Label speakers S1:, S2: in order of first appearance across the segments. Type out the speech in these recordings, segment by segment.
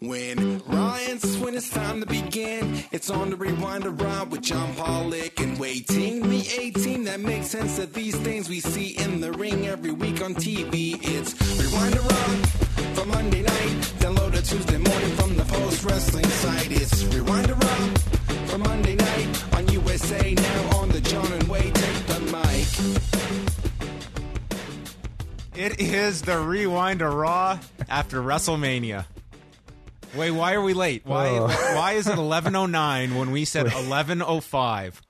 S1: When Ryan's when it's time to begin, it's on the rewind around with John Pollock and Wai Ting the 18 that makes sense of these things we see in the ring every week on TV. It's rewind around for Monday night, download Tuesday morning from the post wrestling site. It's rewind around for Monday night on USA now on the John and Wade take the mic.
S2: It is the rewind to Raw after WrestleMania. Wait, why are we late? Why
S3: Oh.
S2: why is it 11:09 when we said 11:05?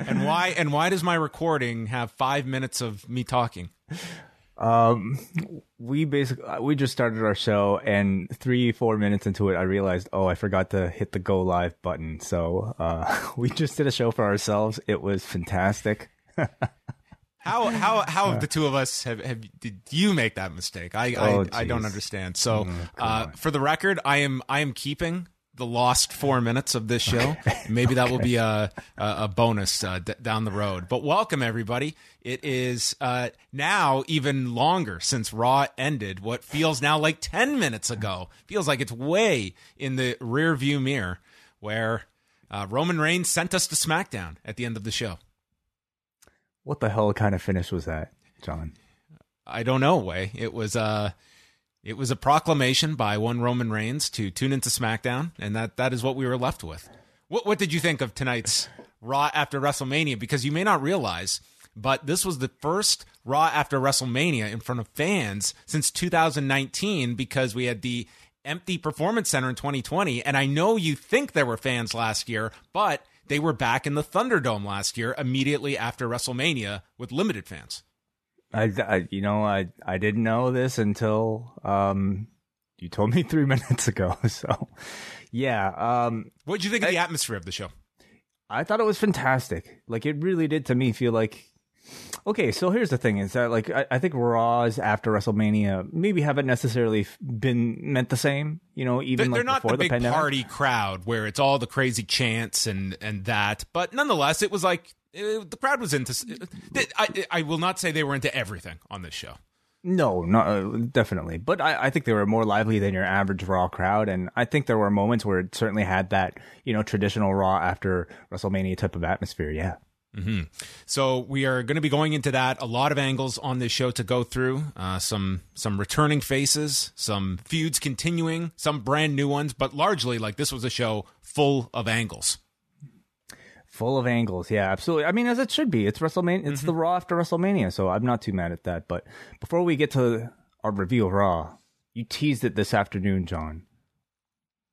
S2: And why and why does my recording have 5 minutes of me talking?
S3: Um, we basically we just started our show, and three four minutes into it, I realized, oh, I forgot to hit the go live button. So uh, we just did a show for ourselves. It was fantastic.
S2: How how how have the two of us have, have did you make that mistake? I
S3: Oh,
S2: I, I don't understand. So uh, for the record, I am I am keeping the lost four minutes of this show. Maybe that will be a a, a bonus uh, d- down the road. But welcome everybody. It is uh, now even longer since Raw ended. What feels now like ten minutes ago feels like it's way in the rear view mirror where uh, Roman Reigns sent us to SmackDown at the end of the show.
S3: What the hell kind of finish was that, John?
S2: I don't know, Wai. It was uh it was a proclamation by one Roman Reigns to tune into SmackDown, and that that is what we were left with. What what did you think of tonight's Raw after WrestleMania? Because you may not realize, but this was the first Raw after WrestleMania in front of fans since 2019 because we had the empty performance center in 2020 and I know you think there were fans last year, but they were back in the Thunderdome last year immediately after WrestleMania with limited fans.
S3: I, I you know I I didn't know this until um you told me three minutes ago. So yeah, um
S2: What did you think of the atmosphere of the show?
S3: I thought it was fantastic. Like it really did to me feel like okay. So here's the thing: is that like I, I think Raws after WrestleMania maybe haven't necessarily been meant the same. You know, even
S2: They're,
S3: like
S2: they're not
S3: before
S2: the big
S3: pandemic.
S2: party crowd where it's all the crazy chants and and that, but nonetheless, it was like uh, the crowd was into. uh, I I will not say they were into everything on this show.
S3: No, no, uh, definitely. But I, I think they were more lively than your average Raw crowd, and I think there were moments where it certainly had that you know traditional Raw after WrestleMania type of atmosphere. Yeah.
S2: So we are going to be going into that. A lot of angles on this show to go through. Uh, some some returning faces, some feuds continuing, some brand new ones, but largely like this was a show full of angles.
S3: Full of angles, yeah, absolutely. I mean, as it should be. It's WrestleMania. It's the Raw after WrestleMania, so I'm not too mad at that. But before we get to our review of Raw, you teased it this afternoon, John.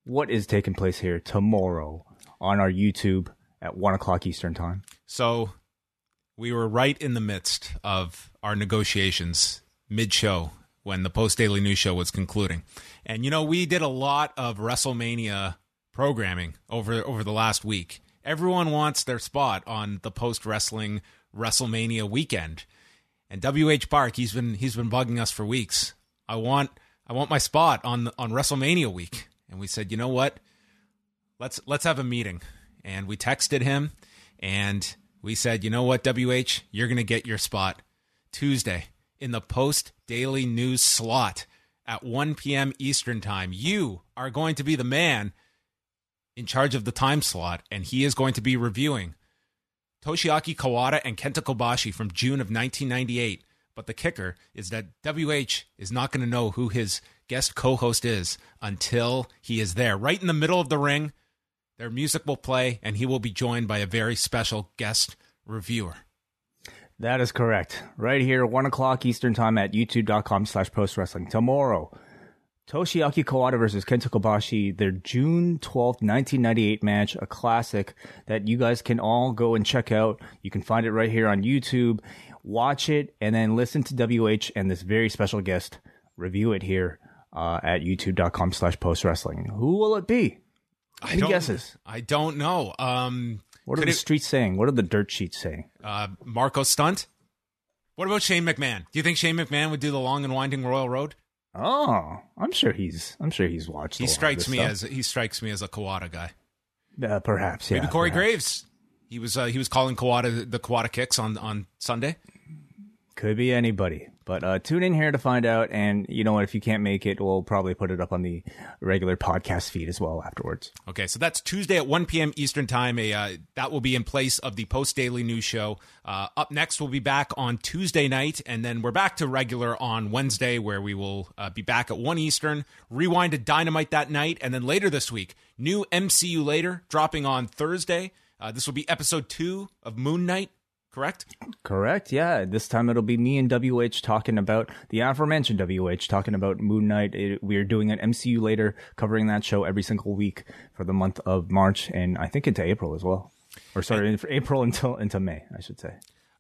S3: What is taking place here tomorrow on our YouTube at one o'clock Eastern time?
S2: So we were right in the midst of our negotiations mid show when the post daily news show was concluding. And you know, we did a lot of WrestleMania programming over over the last week. Everyone wants their spot on the post wrestling WrestleMania weekend. And WH Park, he's been he's been bugging us for weeks. I want I want my spot on on WrestleMania week. And we said, "You know what? let's let's have a meeting and we texted him and we said you know what wh you're going to get your spot tuesday in the post daily news slot at 1 p.m eastern time. You are going to be the man in charge of the time slot and he is going to be reviewing toshiaki kawada and kenta kobashi from june of 1998 but the kicker is that wh is not going to know who his guest co-host is until he is there right in the middle of the ring their music will play, and he will be joined by a very special guest reviewer.
S3: That is correct. Right here, one o'clock Eastern time at youtube.com slash post wrestling. Tomorrow, Toshiaki Kawada versus Kenta Kobashi, their June 12th, 1998 match, a classic that you guys can all go and check out. You can find it right here on YouTube. Watch it and then listen to WH and this very special guest review it here uh, at youtube.com slash post wrestling. Who will it be?
S2: I
S3: Any
S2: don't,
S3: guesses?
S2: I don't know. Um,
S3: What are the
S2: it-
S3: streets saying? What are the dirt sheets saying?
S2: uh, Marko Stunt. What about Shane McMahon? Do you think Shane McMahon would do the long and winding Royal Road?
S3: Oh, I'm sure he's. I'm sure he's watched.
S2: He
S3: a lot of
S2: strikes me
S3: stuff.
S2: as he strikes me as a Kawada guy.
S3: uh, perhaps. Yeah,
S2: Maybe Corey
S3: perhaps.
S2: Graves. He was uh, he was calling Kawada the Kawada kicks on on Sunday.
S3: Could be anybody. But uh, tune in here to find out. And you know what? If you can't make it, we'll probably put it up on the regular podcast feed as well afterwards.
S2: Okay, so that's Tuesday at 1 p.m. Eastern Time. A uh, that will be in place of the post daily news show. Uh, up next, we'll be back on Tuesday night, and then we're back to regular on Wednesday, where we will uh, be back at 1 Eastern. Rewind to Dynamite that night, and then later this week, new MCU later dropping on Thursday. Uh, this will be episode two of Moon Knight. Correct?
S3: Correct. Yeah. This time it'll be me and WH talking about the aforementioned WH talking about Moon Knight. It, we are doing an MCU later, covering that show every single week for the month of March and I think into April as well. Or sorry, for April until into May, I should say.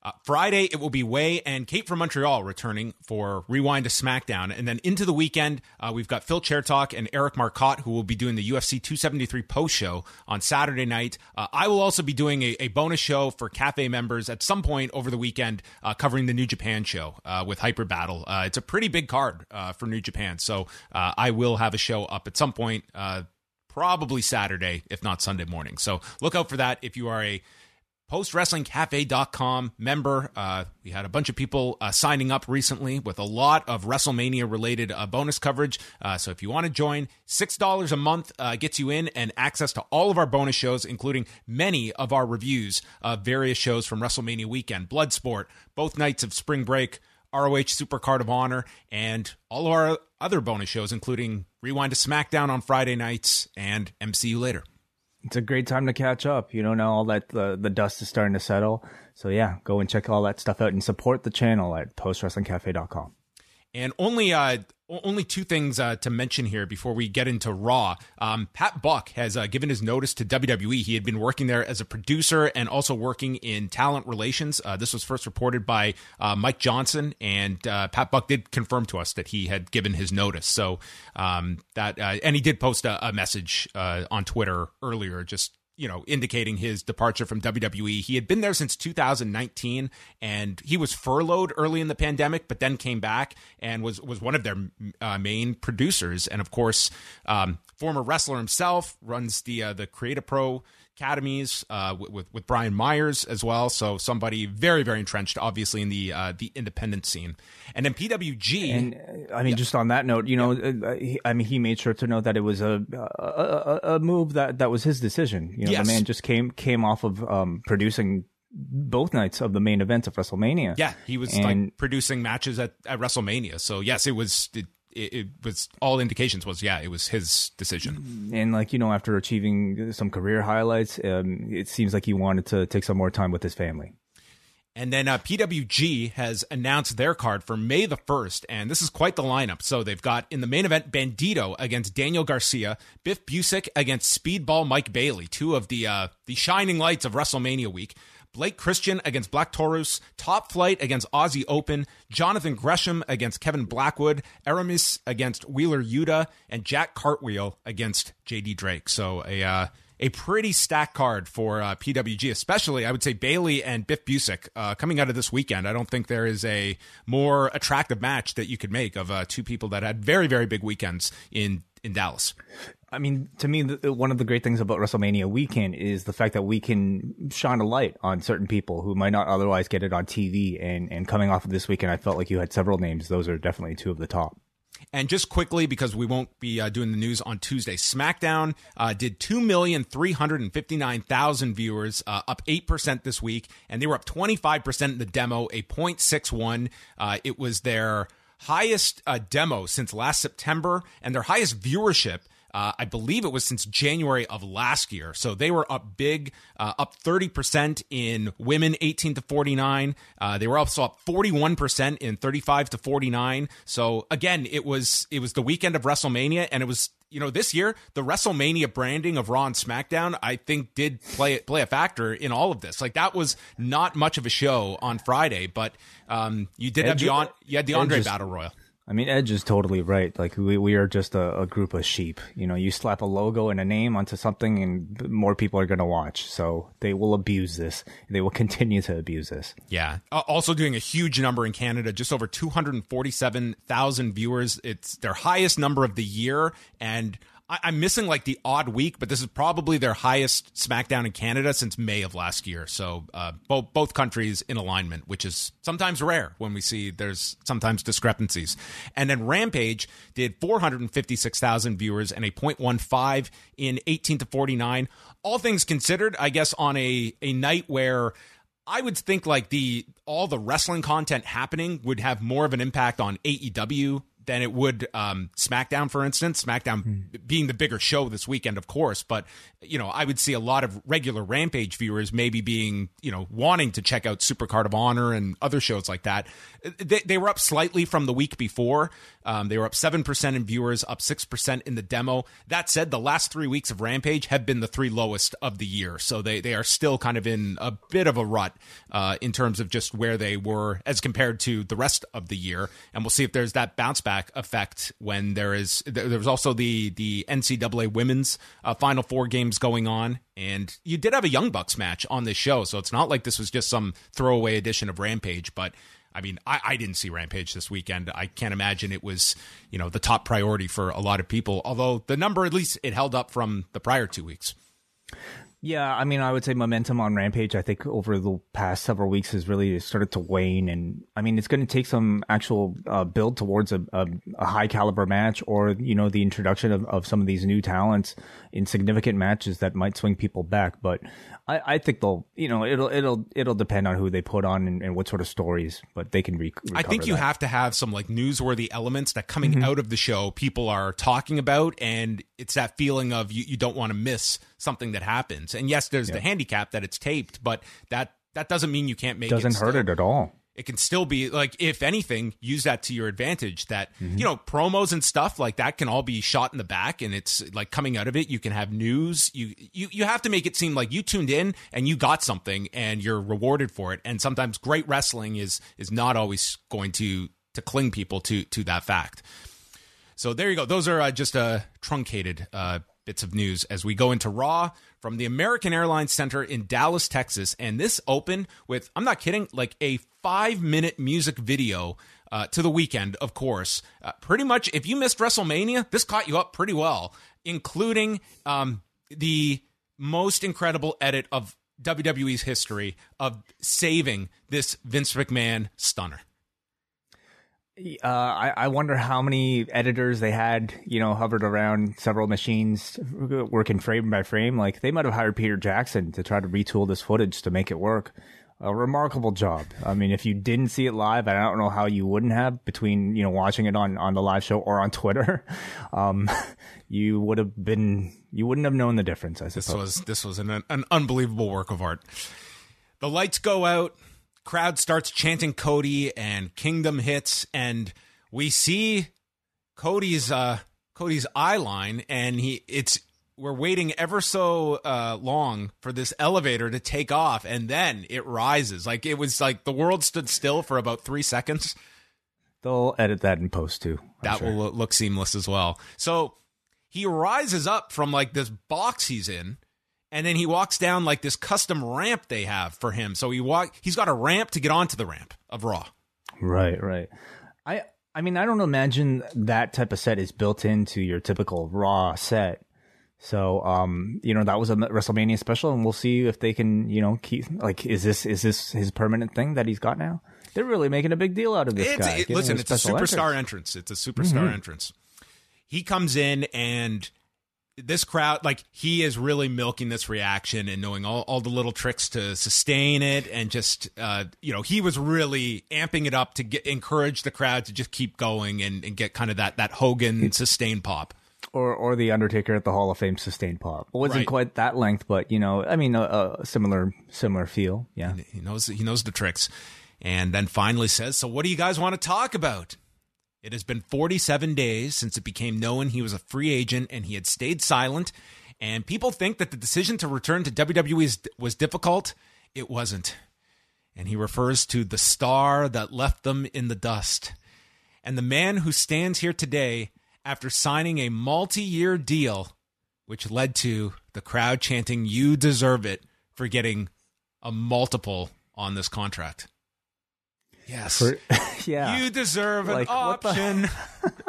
S2: Uh, Friday, it will be Wai and Kate from Montreal returning for Rewind to SmackDown. And then into the weekend, uh, we've got Phil Chertok and Eric Marcotte, who will be doing the UFC 273 post show on Saturday night. Uh, I will also be doing a, a bonus show for Cafe members at some point over the weekend, uh, covering the New Japan show uh, with Hyper Battle. Uh, it's a pretty big card for New Japan. So I will have a show up at some point, probably Saturday, if not Sunday morning. So look out for that if you are a postwrestlingcafe.com member. Uh, we had a bunch of people uh, signing up recently with a lot of WrestleMania related uh, bonus coverage. Uh, so if you want to join, $6 a month uh, gets you in and access to all of our bonus shows, including many of our reviews of various shows from WrestleMania weekend, Bloodsport, both nights of spring break. ROH Super Card of Honor, and all of our other bonus shows, including Rewind to SmackDown on Friday nights and MCU later.
S3: It's a great time to catch up. You know, now all that the, the dust is starting to settle. So yeah, go and check all that stuff out and support the channel at postwrestlingcafe.com.
S2: And only uh, only two things uh, to mention here before we get into Raw. Um, Pat Buck has uh, given his notice to WWE. He had been working there as a producer and also working in talent relations. Uh, this was first reported by uh, Mike Johnson, and uh, Pat Buck did confirm to us that he had given his notice. So um, that uh, and he did post a, a message on Twitter earlier, just you know, indicating his departure from WWE. He had been there since 2019, and he was furloughed early in the pandemic, but then came back and was was one of their uh, main producers. And of course, um, former wrestler himself runs the uh, the Create A Pro academies uh, with, with with Brian Myers as well. So somebody very very entrenched, obviously in the uh, the independent scene. And then PWG.
S3: And uh, I mean, just on that note, you know, uh, he, I mean, he made sure to note that it was a a, a, a move that that was his decision. You know,
S2: Yes.
S3: the man just came came off of um, producing both nights of the main event of WrestleMania.
S2: Yeah, he was
S3: And-
S2: like producing matches at, at WrestleMania. So yes, it was it, it, it was all indications was yeah, it was his decision.
S3: and like you know, after achieving some career highlights, um, it seems like he wanted to take some more time with his family.
S2: And then uh, PWG has announced their card for May the 1st, and this is quite the lineup. So they've got in the main event Bandito against Daniel Garcia, Biff Busick against Speedball Mike Bailey, two of the uh, the shining lights of WrestleMania week. Blake Christian against Black Taurus, Top Flight against Aussie Open, Jonathan Gresham against Kevin Blackwood, Aramis against Wheeler Yuta, and Jack Cartwheel against JD Drake. So a uh, a pretty stacked card for uh, PWG, especially I would say Bailey and Biff Busick uh, coming out of this weekend. I don't think there is a more attractive match that you could make of uh, two people that had very very big weekends in in Dallas.
S3: I mean, to me, the, one of the great things about WrestleMania weekend is the fact that we can shine a light on certain people who might not otherwise get it on TV. And, and coming off of this weekend, I felt like you had several names. Those are definitely two of the top.
S2: And just quickly, because we won't be uh, doing the news on Tuesday, SmackDown uh, did 2,359,000 viewers, uh, up 8% this week, and they were up 25% in the demo, a 0.61. Uh, it was their highest uh, demo since last September, and their highest viewership uh, I believe it was since January of last year. So they were up big, uh, up 30% in women 18 to 49. Uh, they were also up 41% in 35 to 49. So again, it was it was the weekend of WrestleMania, and it was you know, this year the WrestleMania branding of Raw and SmackDown, I think, did play play a factor in all of this. Like that was not much of a show on Friday, but um, you did have the you had the Andre Battle Royal.
S3: I mean, Edge is totally right. Like we, we are just a, a, group of sheep. You know, you slap a logo and a name onto something, and more people are going to watch. So they will abuse this. They will continue to abuse this.
S2: Yeah. Uh, also doing a huge number in Canada, just over two hundred and forty-seven thousand viewers. It's their highest number of the year, and I, am missing like the odd week, but this is probably their highest SmackDown in Canada since May of last year. So uh, both both countries in alignment, which is sometimes rare when we see there's sometimes discrepancies. And then Rampage did 456,000 viewers and a 0.15 in 18 to 49. All things considered, I guess on a a night where I would think like the all the wrestling content happening would have more of an impact on AEW than it would um, SmackDown, for instance. SmackDown hmm. being the bigger show this weekend, of course, but you know, I would see a lot of regular Rampage viewers maybe being, you know, wanting to check out Supercard of Honor and other shows like that. They, they were up slightly from the week before. Um, they were up 7% in viewers, up 6% in the demo. That said, the last three weeks of Rampage have been the three lowest of the year. So they, they are still kind of in a bit of a rut uh, in terms of just where they were as compared to the rest of the year. And we'll see if there's that bounce back effect when there is, there was also the, the NCAA women's uh, Final Four games going on. And you did have a Young Bucks match on this show. So it's not like this was just some throwaway edition of Rampage, but I mean, I, I, didn't see Rampage this weekend. I can't imagine it was, you know, the top priority for a lot of people. Although the number, at least, it held up from the prior two weeks.
S3: Yeah, I mean, I would say momentum on Rampage. I think over the past several weeks has really started to wane, and I mean, it's going to take some actual uh, build towards a, a, a, high caliber match, or you know, the introduction of, of some of these new talents in significant matches that might swing people back. But I, I think they'll, you know, it'll it'll it'll depend on who they put on and, and what sort of stories, but they can. Re-
S2: I think you
S3: that.
S2: have to have some like newsworthy elements that coming mm-hmm. out of the show people are talking about, and it's that feeling of you, you don't want to miss something that happens. And yes, there's yeah. the handicap that it's taped, but that that doesn't mean you can't make
S3: doesn't
S2: it.
S3: Doesn't hurt it at all
S2: it can still be like if anything use that to your advantage that mm-hmm. you know promos and stuff like that can all be shot in the back and it's like coming out of it you can have news you you you have to make it seem like you tuned in and you got something and you're rewarded for it and sometimes great wrestling is is not always going to to cling people to to that fact so there you go those are uh, just uh truncated uh bits of news as we go into raw from the American Airlines Center in Dallas, Texas. And this opened with, I'm not kidding, like a five minute music video uh, to the weekend, of course. Uh, pretty much, if you missed WrestleMania, this caught you up pretty well, including um, the most incredible edit of WWE's history of saving this Vince McMahon stunner.
S3: Uh, I, I wonder how many editors they had, you know, hovered around several machines working frame by frame. Like they might have hired Peter Jackson to try to retool this footage to make it work. A remarkable job. I mean, if you didn't see it live, I don't know how you wouldn't have between, you know, watching it on, on the live show or on Twitter. Um, you would have been, you wouldn't have known the difference, I suppose.
S2: This was, this was an, an unbelievable work of art. The lights go out crowd starts chanting Cody and Kingdom hits, and we see Cody's uh, Cody's eye line, and he it's we're waiting ever so uh, long for this elevator to take off, and then it rises. Like it was like the world stood still for about three seconds.
S3: They'll edit that in post too.
S2: I'm that sure. will look seamless as well. So he rises up from like this box he's in and then he walks down like this custom ramp they have for him. So he walk he's got a ramp to get onto the ramp of Raw.
S3: Right, right. I I mean I don't imagine that type of set is built into your typical Raw set. So um you know that was a WrestleMania special and we'll see if they can, you know, keep like is this is this his permanent thing that he's got now? They're really making a big deal out of this
S2: it's,
S3: guy.
S2: It, listen, it's a superstar entrance. entrance. It's a superstar mm-hmm. entrance. He comes in and this crowd like he is really milking this reaction and knowing all, all the little tricks to sustain it and just uh, you know he was really amping it up to get encourage the crowd to just keep going and, and get kind of that that hogan sustain pop
S3: or or the Undertaker at the Hall of Fame sustained pop. It wasn't
S2: Right.
S3: quite that length, but you know, I mean, a, a similar similar feel. Yeah.
S2: He knows he knows the tricks. And then finally says, "So what do you guys want to talk about?" It has been 47 days since it became known he was a free agent and he had stayed silent. And people think that the decision to return to WWE was difficult. It wasn't. And he refers to the star that left them in the dust. And the man who stands here today after signing a multi year deal, which led to the crowd chanting, You deserve it, for getting a multiple on this contract. Yes.
S3: For, yeah.
S2: You deserve an
S3: Like, the-
S2: option.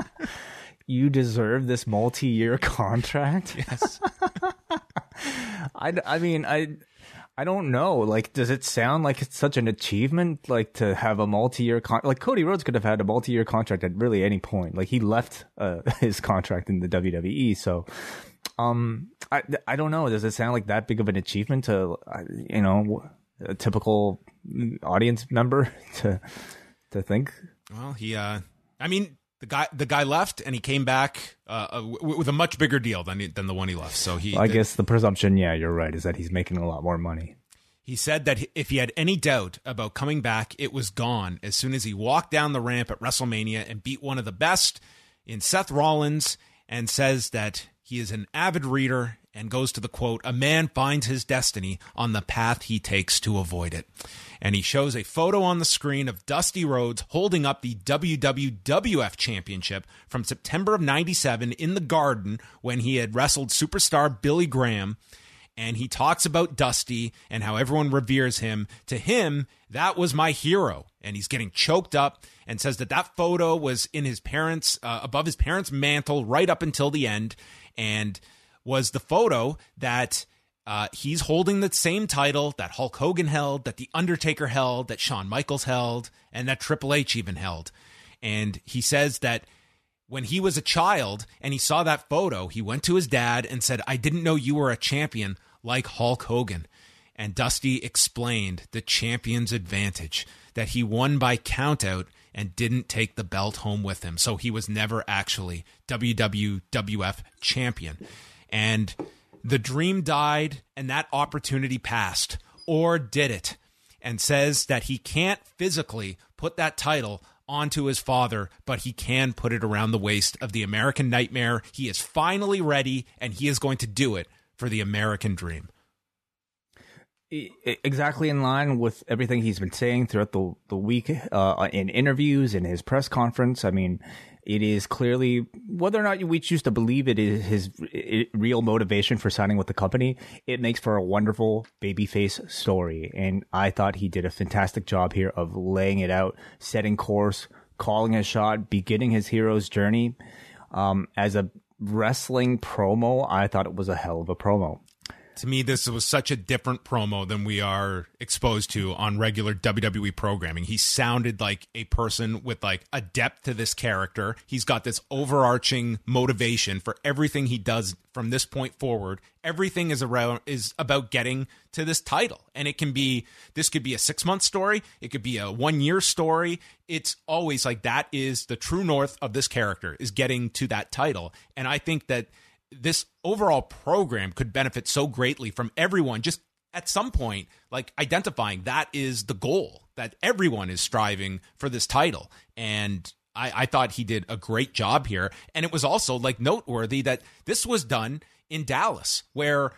S3: you deserve this multi-year contract.
S2: yes.
S3: I, I mean, I, I don't know. Like, does it sound like it's such an achievement, like to have a multi-year con? Like Cody Rhodes could have had a multi-year contract at really any point. Like he left uh, his contract in the WWE, so. Um, I I don't know. Does it sound like that big of an achievement to, uh, you know, a typical audience member to to think?
S2: Well, he. uh I mean, the guy the guy left and he came back uh, uh, w- with a much bigger deal than he, than the one he left. So he.
S3: I guess the presumption, yeah, you're right, is that he's making a lot more money.
S2: He said that if he had any doubt about coming back, it was gone as soon as he walked down the ramp at WrestleMania and beat one of the best in Seth Rollins and says that he is an avid reader and goes to the quote, a man finds his destiny on the path he takes to avoid it. And he shows a photo on the screen of Dusty Rhodes holding up the WWWF Championship from September of 97 in the Garden when he had wrestled superstar Billy Graham and he talks about Dusty and how everyone reveres him. To him, that was my hero, and he's getting choked up and says that that photo was in his parents' uh, above his parents' mantle right up until the end, and was the photo that. Uh, he's holding the same title that Hulk Hogan held, that The Undertaker held, that Shawn Michaels held, and that Triple H even held. And he says that when he was a child and he saw that photo, he went to his dad and said, I didn't know you were a champion like Hulk Hogan. And Dusty explained the champion's advantage that he won by countout and didn't take the belt home with him. So he was never actually WWWF champion. And the dream died and that opportunity passed. Or did it? And says that he can't physically put that title onto his father, but he can put it around the waist of the American Nightmare. He is finally ready and he is going to do it for the American dream.
S3: Exactly in line with everything he's been saying throughout the the week uh, in interviews in his press conference. I mean, it is clearly whether or not we choose to believe it is his real motivation for signing with the company. It makes for a wonderful babyface story, and I thought he did a fantastic job here of laying it out, setting course, calling a shot, beginning his hero's journey. Um, as a wrestling promo, I thought it was a hell of a promo.
S2: To me, this was such a different promo than we are exposed to on regular WWE programming. He sounded like a person with like a depth to this character. He's got this overarching motivation for everything he does from this point forward. Everything is around is about getting to this title. And it can be this could be a 6-month story, it could be a 1-year story. It's always like that is the true north of this character is getting to that title. And I think that this overall program could benefit so greatly from everyone just at some point like identifying that is the goal that everyone is striving for this title. And I, I thought he did a great job here. And it was also like noteworthy that this was done in dallas where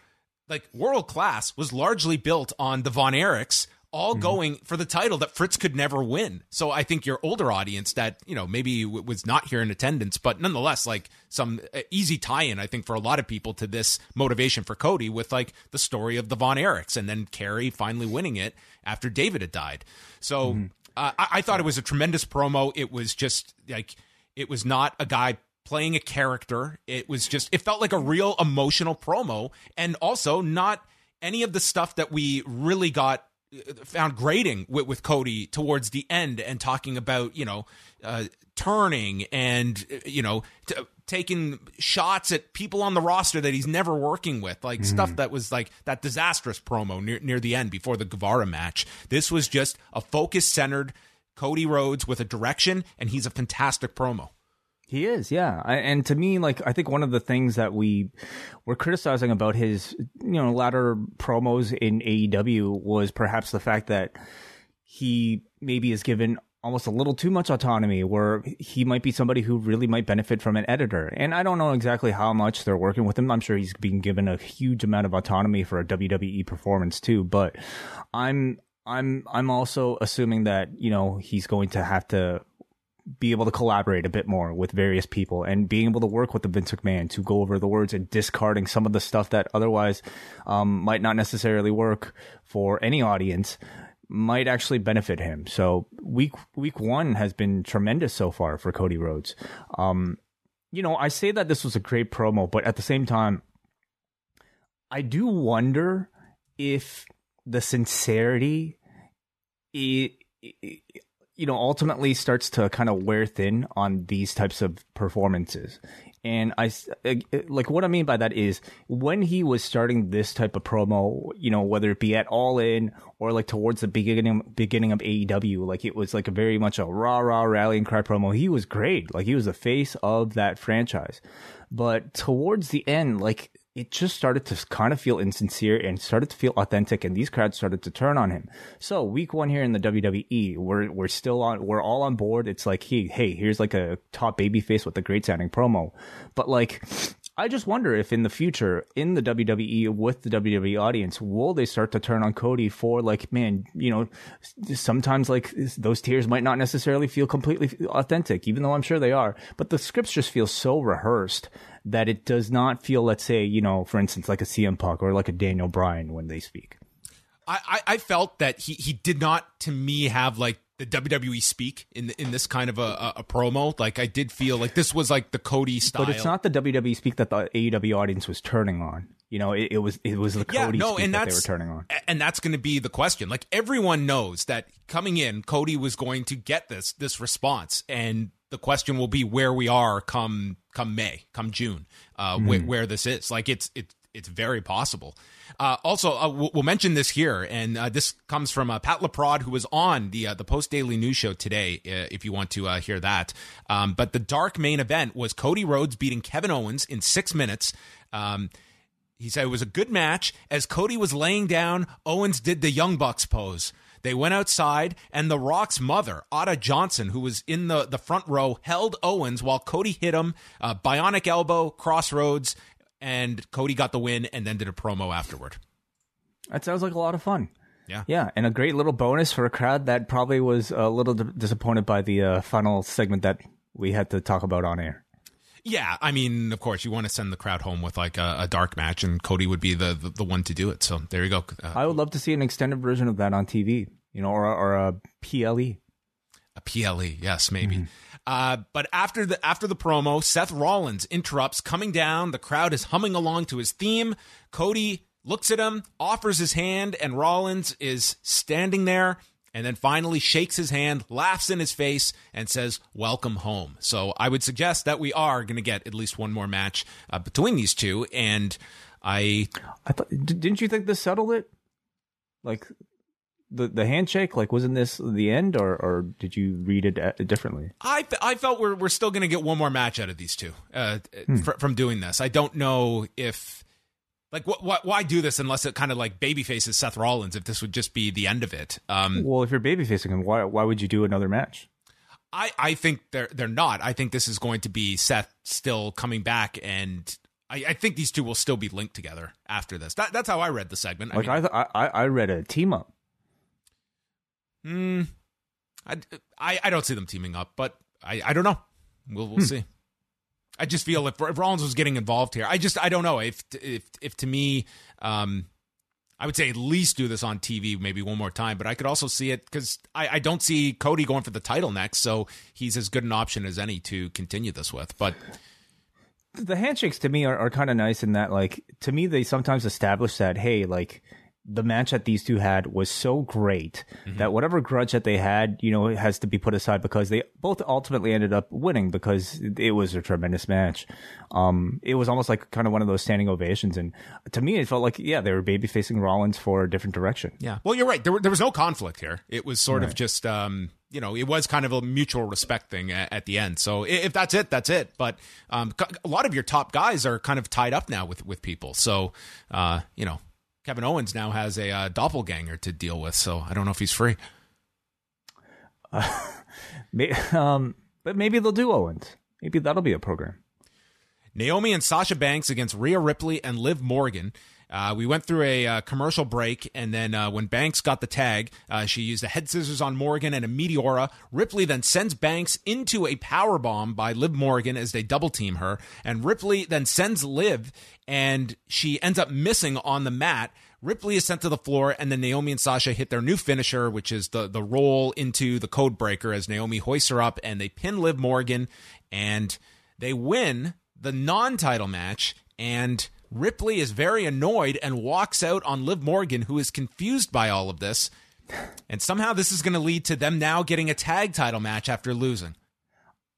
S2: like world class was largely built on the von erichs all going for the title that Fritz could never win. So I think your older audience that, you know, maybe w- was not here in attendance, but nonetheless, like some uh, easy tie in, I think, for a lot of people to this motivation for Cody with like the story of the Von Erichs and then Kerry finally winning it after David had died. So uh, I-, I thought it was a tremendous promo. It was just like, it was not a guy playing a character. It was just, it felt like a real emotional promo and also not any of the stuff that we really got found grating with, with Cody towards the end and talking about you know uh, turning and you know t- taking shots at people on the roster that he's never working with like stuff that was like that disastrous promo near near the end before the Guevara match. This was just a focus centered Cody Rhodes with a direction and he's a fantastic promo
S3: He is, yeah. I, and to me, like I think one of the things that we were criticizing about his, you know, latter promos in AEW was perhaps the fact that he maybe is given almost a little too much autonomy where he might be somebody who really might benefit from an editor. And I don't know exactly how much they're working with him. I'm sure he's being given a huge amount of autonomy for a WWE performance too, but I'm I'm I'm also assuming that, you know, he's going to have to be able to collaborate a bit more with various people and being able to work with the Vince McMahon to go over the words and discarding some of the stuff that otherwise um, might not necessarily work for any audience might actually benefit him. So week week one has been tremendous so far for Cody Rhodes. Um, you know, I say that this was a great promo, but at the same time, I do wonder if the sincerity, it, you know, ultimately starts to kind of wear thin on these types of performances. And I uh, like what I mean by that is when he was starting this type of promo, you know, whether it be at All In or like towards the beginning beginning of AEW, like it was like a very much a rah rah rallying cry promo. He was great, like he was the face of that franchise. But towards the end, like it just started to kind of feel insincere and started to feel authentic and these crowds started to turn on him. So week one here in the WWE, we're we're still on we're all on board. It's like hey, hey, here's like a top baby face with a great sounding promo. But like I just wonder if in the future, in the WWE with the WWE audience, will they start to turn on Cody for like, man, you know, sometimes like those tears might not necessarily feel completely authentic, even though I'm sure they are, but the scripts just feel so rehearsed that it does not feel, let's say, you know, for instance, like a CM Punk or like a Daniel Bryan when they speak.
S2: I, I felt that he, he did not to me have like the WWE speak in in this kind of a, a, promo. Like I did feel like this was like the Cody style.
S3: But it's not the WWE speak that the AEW audience was turning on. You know, it, it was it was the yeah, Cody no, speak and that they were turning on.
S2: And that's going to be the question. Like everyone knows that coming in, Cody was going to get this this response, and the question will be where we are come come May, come June, uh, mm. wh- where this is. Like it's it's it's very possible. Uh, also, uh, we'll, we'll, mention this here, and uh, this comes from uh, Pat Laprade, who was on the uh, the Post Daily News Show today. Uh, if you want to hear that, um, but the dark main event was Cody Rhodes beating Kevin Owens in six minutes. Um, he said it was a good match. As Cody was laying down, Owens did the Young Bucks pose. They went outside, and The Rock's mother, Ata Johnson, who was in the, the front row, held Owens while Cody hit him, uh, bionic elbow, crossroads, and Cody got the win and then did a promo afterward.
S3: That sounds like a lot of fun.
S2: Yeah.
S3: Yeah. And a great little bonus for a crowd that probably was a little d- disappointed by the uh, final segment that we had to talk about on air.
S2: Yeah, I mean, of course, you want to send the crowd home with like a, a dark match, and Cody would be the, the, the one to do it. So there you go.
S3: Uh, I would love to see an extended version of that on TV, you know, or or a PLE.
S2: A PLE, yes, maybe. Mm-hmm. Uh, but after the after the promo, Seth Rollins interrupts, coming down. The crowd is humming along to his theme. Cody looks at him, offers his hand, and Rollins is standing there and then finally shakes his hand, laughs in his face, and says, Welcome home. So I would suggest that we are going to get at least one more match uh, between these two. And I.
S3: I thought, didn't you think this settled it? Like the the handshake like wasn't this the end or or did you read it uh, differently
S2: i i felt we're we're still going to get one more match out of these two uh, hmm. fr- from doing this i don't know if like, wh- wh- why do this unless it kind of like babyfaces Seth Rollins? If this would just be the end of it. Um,
S3: well, if you're babyfacing him, why why would you do another match?
S2: I, I think they're they're not. I think this is going to be Seth still coming back, and I, I think these two will still be linked together after this. That, that's how I read the segment.
S3: Like I mean, I, th- I, I read a team up.
S2: Hmm. I, I, I don't see them teaming up, but I, I don't know. We'll we'll hmm. see. I just feel if, if Rollins was getting involved here, I just I don't know if if if to me, um, I would say at least do this on TV maybe one more time. But I could also see it because I, I don't see Cody going for the title next, so he's as good an option as any to continue this with. But
S3: the handshakes to me are, are kind of nice in that like to me they sometimes establish that hey like the match that these two had was so great
S2: Mm-hmm.
S3: that whatever grudge that they had, you know, has to be put aside because they both ultimately ended up winning because it was a tremendous match. Um, it was almost like kind of one of those standing ovations, and to me, it felt like yeah, they were baby facing Rollins for a different direction.
S2: Yeah. Well, you're right. There, were- there was no conflict here. It was sort of just, um, you know, it was kind of a mutual respect thing at, at the end. So if that's it, that's it. But um, a lot of your top guys are kind of tied up now with, with people. So, uh, you know, Kevin Owens now has a uh, doppelganger to deal with. So I don't know if he's free.
S3: May- um, but maybe they'll do Owens. Maybe that'll be a program.
S2: Naomi and Sasha Banks against Rhea Ripley and Liv Morgan. Uh, we went through a uh, commercial break, and then uh, when Banks got the tag, uh, she used a head scissors on Morgan and a Meteora. Ripley then sends Banks into a power bomb by Liv Morgan as they double team her, and Ripley then sends Liv, and she ends up missing on the mat. Ripley is sent to the floor, and then Naomi and Sasha hit their new finisher, which is the the roll into the code breaker as Naomi hoists her up, and they pin Liv Morgan, and they win the non-title match. And Ripley is very annoyed and walks out on Liv Morgan, who is confused by all of this. And somehow this is going to lead to them now getting a tag title match after losing.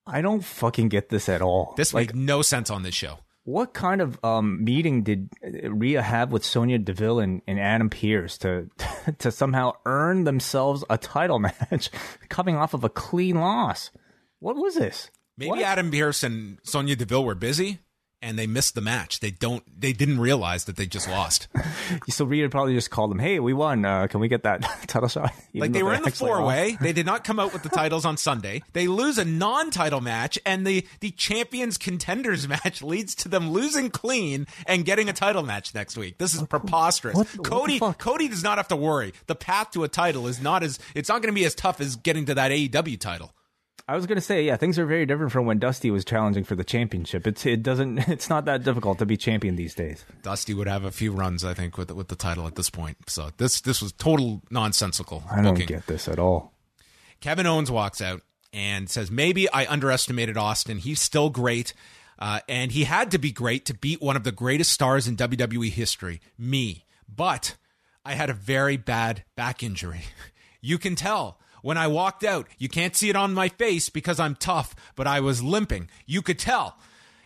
S3: I don't fucking get this at all.
S2: This
S3: like,
S2: makes no sense on this show.
S3: what kind of um, meeting did Rhea have with Sonya Deville and, and Adam Pearce to to somehow earn themselves a title match, coming off of a clean loss? What was this?
S2: Maybe
S3: What?
S2: Adam Pearce and Sonya Deville were busy and they missed the match. They don't. They didn't realize that they just lost.
S3: So Rhea probably just called them, "Hey, we won. Uh, can we get that title shot?" Even
S2: Like they were in the four way. They did not come out with the titles on Sunday. They lose a non title match, and the, the champions contenders match leads to them losing clean and getting a title match next week. This is preposterous.
S3: what- what
S2: Cody? Cody does not have to worry. The path to a title is not as it's not going to be as tough as getting to that AEW title.
S3: I was gonna say, yeah, things are very different from when Dusty was challenging for the championship. It's it doesn't it's not that difficult to be champion these days.
S2: Dusty would have a few runs, I think, with the, with the title at this point. So this this was total nonsensical
S3: I don't
S2: booking.
S3: get this at all.
S2: Kevin Owens walks out and says, Maybe I underestimated Austin. He's still great. Uh, and he had to be great to beat one of the greatest stars in WWE history, me. But I had a very bad back injury. You can tell. When I walked out, you can't see it on my face because I'm tough, but I was limping. You could tell.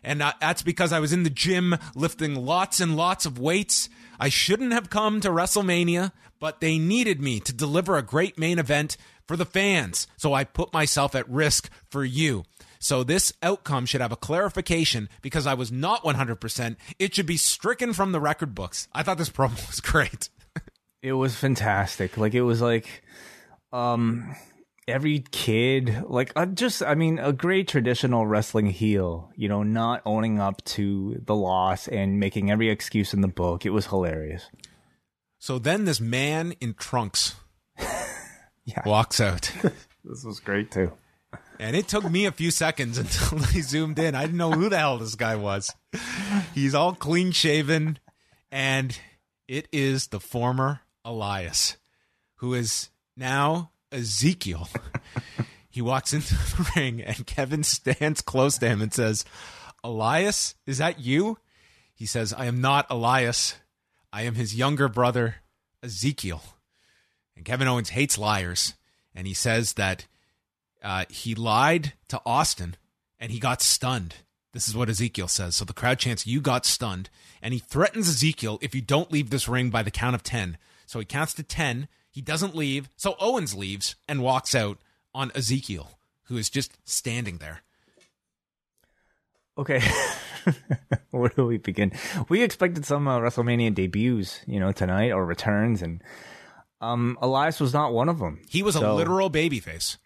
S2: And uh, that's because I was in the gym lifting lots and lots of weights. I shouldn't have come to WrestleMania, but they needed me to deliver a great main event for the fans. So I put myself at risk for you. So this outcome should have a clarification because I was not 100%. It should be stricken from the record books. I thought this promo was great.
S3: It was fantastic. Like it was like um every kid like uh, just I mean a great traditional wrestling heel, you know, not owning up to the loss and making every excuse in the book. It was hilarious.
S2: So then this man in trunks
S3: Yeah.
S2: walks out.
S3: This was great too.
S2: And it took me a few seconds until they zoomed in. I didn't know who the hell this guy was. He's all clean shaven, and it is the former Elias, who is now Ezekiel. he walks into the ring, and Kevin stands close to him and says, Elias, is that you? He says, I am not Elias. I am his younger brother, Ezekiel. And Kevin Owens hates liars, and he says that uh, he lied to Austin and he got stunned. This is what Ezekiel says. So the crowd chants, You got stunned. And he threatens Ezekiel if you don't leave this ring by the count of 10. So he counts to 10. He doesn't leave. So Owens leaves and walks out on Ezekiel, who is just standing there.
S3: Okay. Where do we begin? We expected some uh, WrestleMania debuts, you know, tonight or returns, and um, Elias was not one of them.
S2: He was a
S3: So-
S2: literal babyface.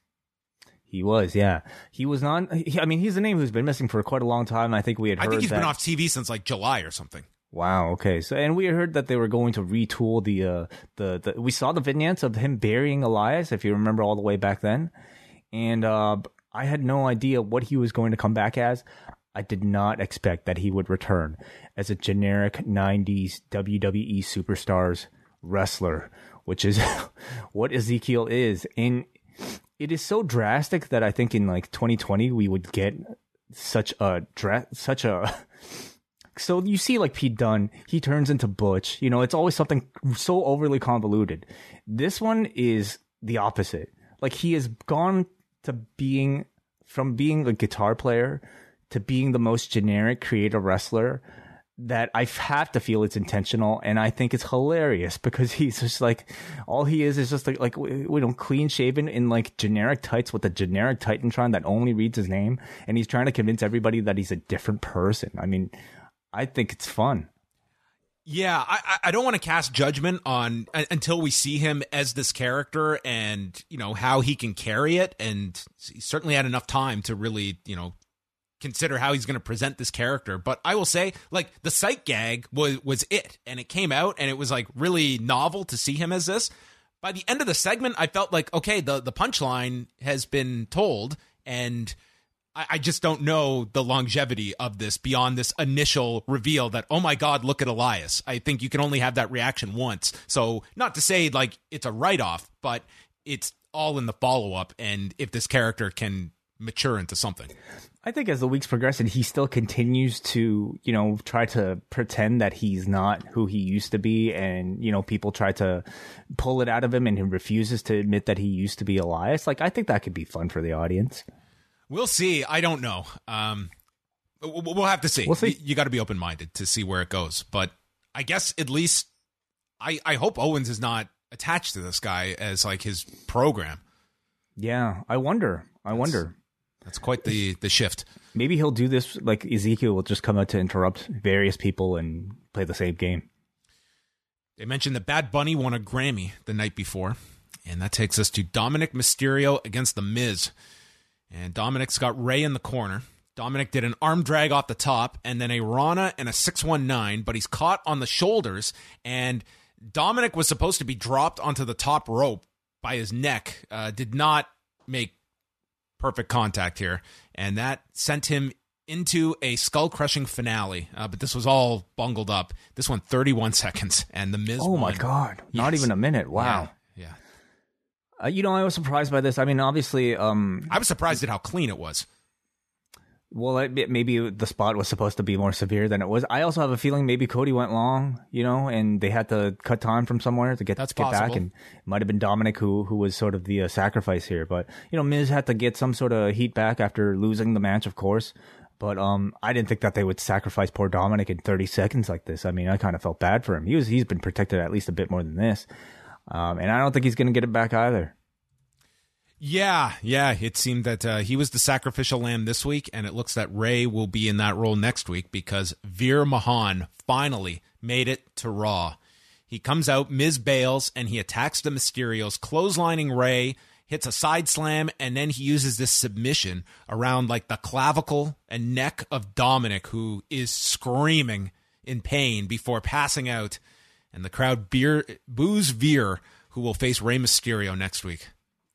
S3: He was, yeah. He was not. He, I mean, he's a name who's been missing for quite a long time. I think we had
S2: I think he's
S3: that.
S2: been off TV since like July or something.
S3: Wow. Okay. So, and we heard that they were going to retool the uh the, the we saw the vignettes of him burying Elias, if you remember all the way back then, and uh I had no idea what he was going to come back as. I did not expect that he would return as a generic '90s WWE superstars wrestler, which is what Ezekiel is. And it is so drastic that I think in like 2020 we would get such a dra- such a so you see like Pete Dunne, he turns into Butch. You know, it's always something so overly convoluted. This one is the opposite. Like he has gone to being from being a guitar player to being the most generic creative wrestler that I have to feel it's intentional, and I think it's hilarious because he's just like all he is is just like like we don't clean shaven in like generic tights with a generic Titantron that only reads his name, and he's trying to convince everybody that he's a different person. I mean, I think it's fun.
S2: Yeah, I, I don't want to cast judgment on uh, until we see him as this character and you know how he can carry it, and he certainly had enough time to really you know consider how he's going to present this character. But I will say, like the sight gag was was it, and it came out, and it was like really novel to see him as this. By the end of the segment, I felt like okay, the the punchline has been told, and I, I just don't know the longevity of this beyond this initial reveal that oh my god, look at Elias. I think you can only have that reaction once. So not to say like it's a write off, but it's all in the follow up, and if this character can mature into something.
S3: I think as the weeks progress and he still continues to, you know, try to pretend that he's not who he used to be and, you know, people try to pull it out of him and he refuses to admit that he used to be Elias. Like I think that could be fun for the audience.
S2: We'll see. I don't know. Um we'll have to see.
S3: We'll see.
S2: You, you got to be open-minded to see where it goes, but I guess at least I I hope Owens is not attached to this guy as like his program.
S3: Yeah, I wonder. I That's, wonder.
S2: That's quite the the shift.
S3: Maybe he'll do this like Ezekiel will just come out to interrupt various people and play the same game.
S2: They mentioned that Bad Bunny won a Grammy the night before, and that takes us to Dominic Mysterio against The Miz. And Dominic's got Rey in the corner. Dominic did an arm drag off the top and then a Rana and a 619, but he's caught on the shoulders. And Dominic was supposed to be dropped onto the top rope by his neck. Uh, did not make perfect contact here, and that sent him into a skull crushing finale. Uh, but this was all bungled up. This one 31 seconds, and the Miz.
S3: Oh
S2: won.
S3: my god! Not even a minute. Wow.
S2: Yeah.
S3: Uh, you know, I was surprised by this. I mean, obviously, um,
S2: I was surprised at how clean it was.
S3: Well, it, maybe the spot was supposed to be more severe than it was. I also have a feeling maybe Cody went long, you know, and they had to cut time from somewhere to get
S2: That's
S3: get
S2: possible.
S3: back, and it might have been Dominic who who was sort of the uh, sacrifice here. But you know, Miz had to get some sort of heat back after losing the match, of course. But um, I didn't think that they would sacrifice poor Dominic in 30 seconds like this. I mean, I kind of felt bad for him. He was he's been protected at least a bit more than this, um, and I don't think he's going to get it back either.
S2: Yeah, yeah. It seemed that uh, he was the sacrificial lamb this week, and it looks that Rey will be in that role next week because Veer Mahaan finally made it to Raw. He comes out, Miz bails, and he attacks the Mysterios, clotheslining Rey, hits a side slam, and then he uses this submission around like the clavicle and neck of Dominic, who is screaming in pain before passing out. And the crowd beer, boos Veer, who will face Rey Mysterio next week.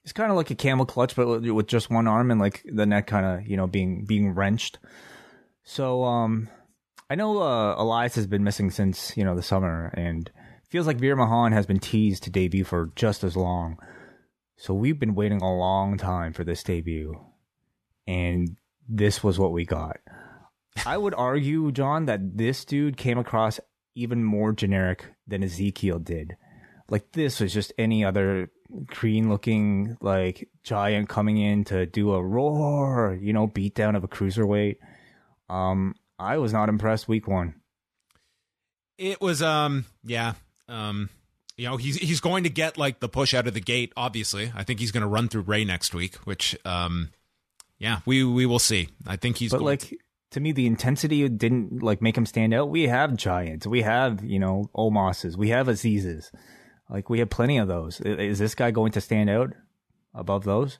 S3: It's kind of like a camel clutch, but with just one arm and like the neck kind of you know being being wrenched. So um, I know uh, Elias has been missing since you know the summer, and feels like Veer Mahaan has been teased to debut for just as long. So we've been waiting a long time for this debut, and this was what we got. I would argue, John, that this dude came across even more generic than Ezekiel did. Like this was just any other green looking like giant coming in to do a roar, you know, beat down of a cruiserweight. Um, I was not impressed week one.
S2: It was um yeah. Um you know, he's he's going to get like the push out of the gate, obviously. I think he's gonna run through Rey next week, which um yeah, we we will see. I think he's
S3: But like to- to me the intensity didn't like make him stand out. We have giants, we have, you know, Omos's, we have Azeezes. Like we have plenty of those. Is this guy going to stand out above those?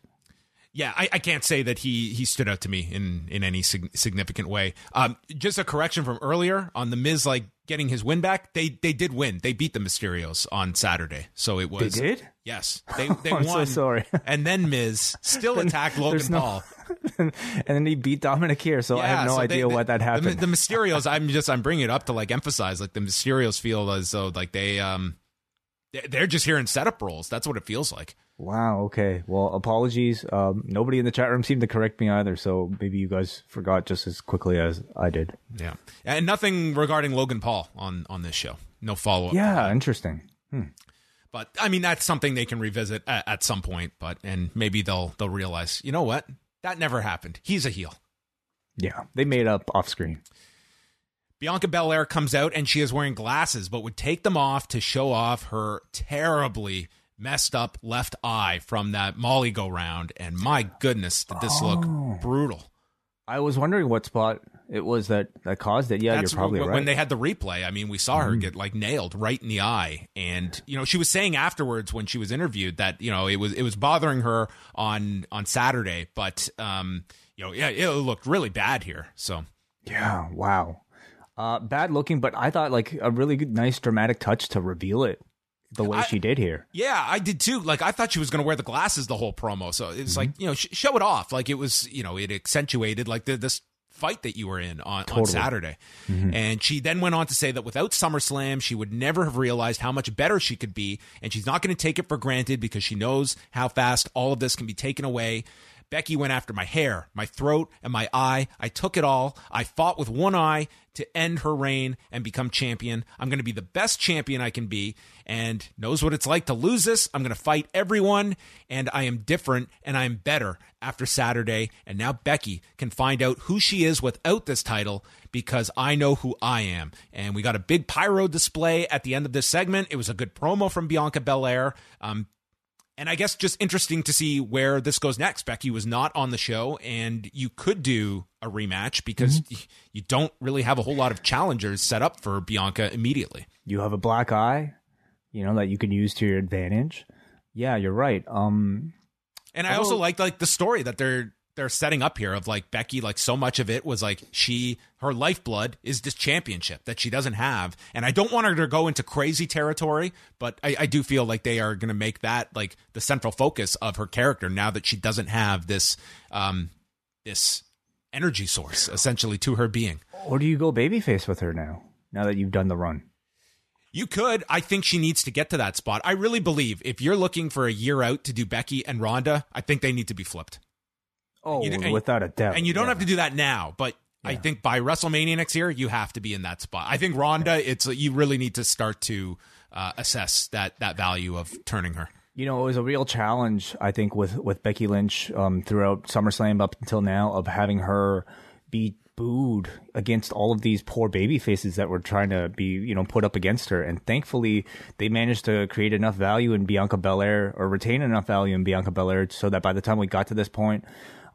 S2: Yeah, I, I can't say that he he stood out to me in in any sig- significant way. Um, just a correction from earlier on the Miz like getting his win back. They they did win. They beat the Mysterios on Saturday, so it was
S3: they did.
S2: Yes, they they
S3: I'm
S2: won.
S3: So sorry.
S2: and then Miz still attacked Logan
S3: no,
S2: Paul,
S3: and then he beat Dominic here. So
S2: yeah,
S3: I have no
S2: so
S3: idea
S2: they,
S3: what that happened.
S2: The, the Mysterios. I'm just I'm bringing it up to like emphasize like the Mysterios feel as though like they um they're just hearing setup roles. That's what it feels like.
S3: Wow. Okay. Well, apologies. Um, nobody in the chat room seemed to correct me either, so maybe you guys forgot just as quickly as I did.
S2: Yeah, and nothing regarding Logan Paul on on this show. No follow up.
S3: Yeah, interesting. Hmm.
S2: But I mean, that's something they can revisit at, at some point. But and maybe they'll they'll realize, you know what, that never happened. He's a heel.
S3: Yeah, they made up off screen.
S2: Bianca Belair comes out and she is wearing glasses, but would take them off to show off her terribly messed up left eye from that Molly go round. And my goodness, did this look brutal.
S3: I was wondering what spot it was that that caused it. Yeah,
S2: That's
S3: you're probably
S2: when,
S3: right.
S2: when they had the replay. I mean, we saw her get like nailed right in the eye, and you know she was saying afterwards when she was interviewed that you know it was it was bothering her on on Saturday, but um you know yeah it looked really bad here. So
S3: yeah. Wow. Uh, bad looking, but I thought like a really good, nice dramatic touch to reveal it the way
S2: I-
S3: she did here.
S2: Yeah, I did too. Like I thought she was going to wear the glasses the whole promo, so it's like mm-hmm. you know sh- show it off. Like it was you know it accentuated like the, this fight that you were in on, on
S3: Totally.
S2: Saturday. Mm-hmm. And she then went on to say that without SummerSlam, she would never have realized how much better she could be, and she's not going to take it for granted because she knows how fast all of this can be taken away. Becky went after my hair, my throat, and my eye. I took it all. I fought with one eye to end her reign and become champion. I'm going to be the best champion I can be and knows what it's like to lose this. I'm going to fight everyone and I am different and I'm better after Saturday. And now Becky can find out who she is without this title because I know who I am. And we got a big pyro display at the end of this segment. It was a good promo from Bianca Belair. Um, and I guess just interesting to see where this goes next. Becky was not on the show, and you could do a rematch because y- you don't really have a whole lot of challengers set up for Bianca immediately.
S3: You have a black eye, you know that you can use to your advantage. Yeah, you're right. Um,
S2: And I also like like the story that they're they're setting up here of like Becky. Like so much of it was like she her lifeblood is this championship that she doesn't have, and I don't want her to go into crazy territory, but I, I do feel like they are going to make that like the central focus of her character now that she doesn't have this um this energy source essentially to her being.
S3: or do you go babyface with her now? Now that you've done the run.
S2: You could. I think she needs to get to that spot. I really believe if you're looking for a year out to do Becky and Ronda, I think they need to be flipped.
S3: Oh,
S2: You
S3: without a doubt.
S2: And you don't
S3: yeah.
S2: have to do that now, but I think by WrestleMania next year, you have to be in that spot. I think Ronda, it's you really need to start to uh, assess that that value of turning her.
S3: You know, it was a real challenge, I think, with with Becky Lynch um, throughout SummerSlam up until now of having her be booed against all of these poor baby faces that were trying to be, you know, put up against her. And thankfully, they managed to create enough value in Bianca Belair or retain enough value in Bianca Belair so that by the time we got to this point,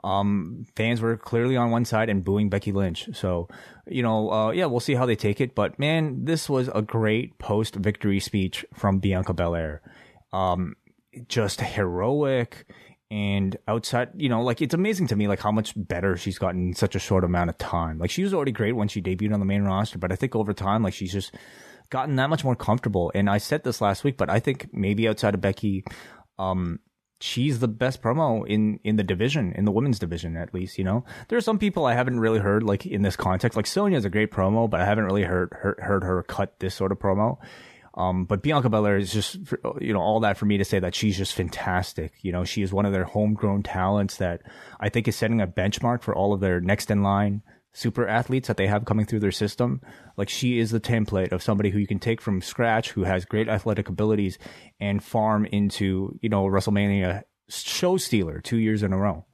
S3: um, fans were clearly on one side and booing Becky Lynch. So, you know, uh, yeah, we'll see how they take it. But man, this was a great post victory speech from Bianca Belair. Um, just heroic and outside, you know, like it's amazing to me, like how much better she's gotten in such a short amount of time. Like she was already great when she debuted on the main roster, but I think over time, like she's just gotten that much more comfortable. And I said this last week, but I think maybe outside of Becky, um, she's the best promo in in the division in the women's division at least you know? There are some people i haven't really heard like in this context. Like sonya's a great promo but i haven't really heard heard, heard her cut this sort of promo. Um, but Bianca Belair is just, you know, all that for me to say that she's just fantastic. You know, she is one of their homegrown talents that I think is setting a benchmark for all of their next in line super athletes that they have coming through their system. Like she is the template of somebody who you can take from scratch, who has great athletic abilities and farm into, you know, WrestleMania show stealer two years in a row.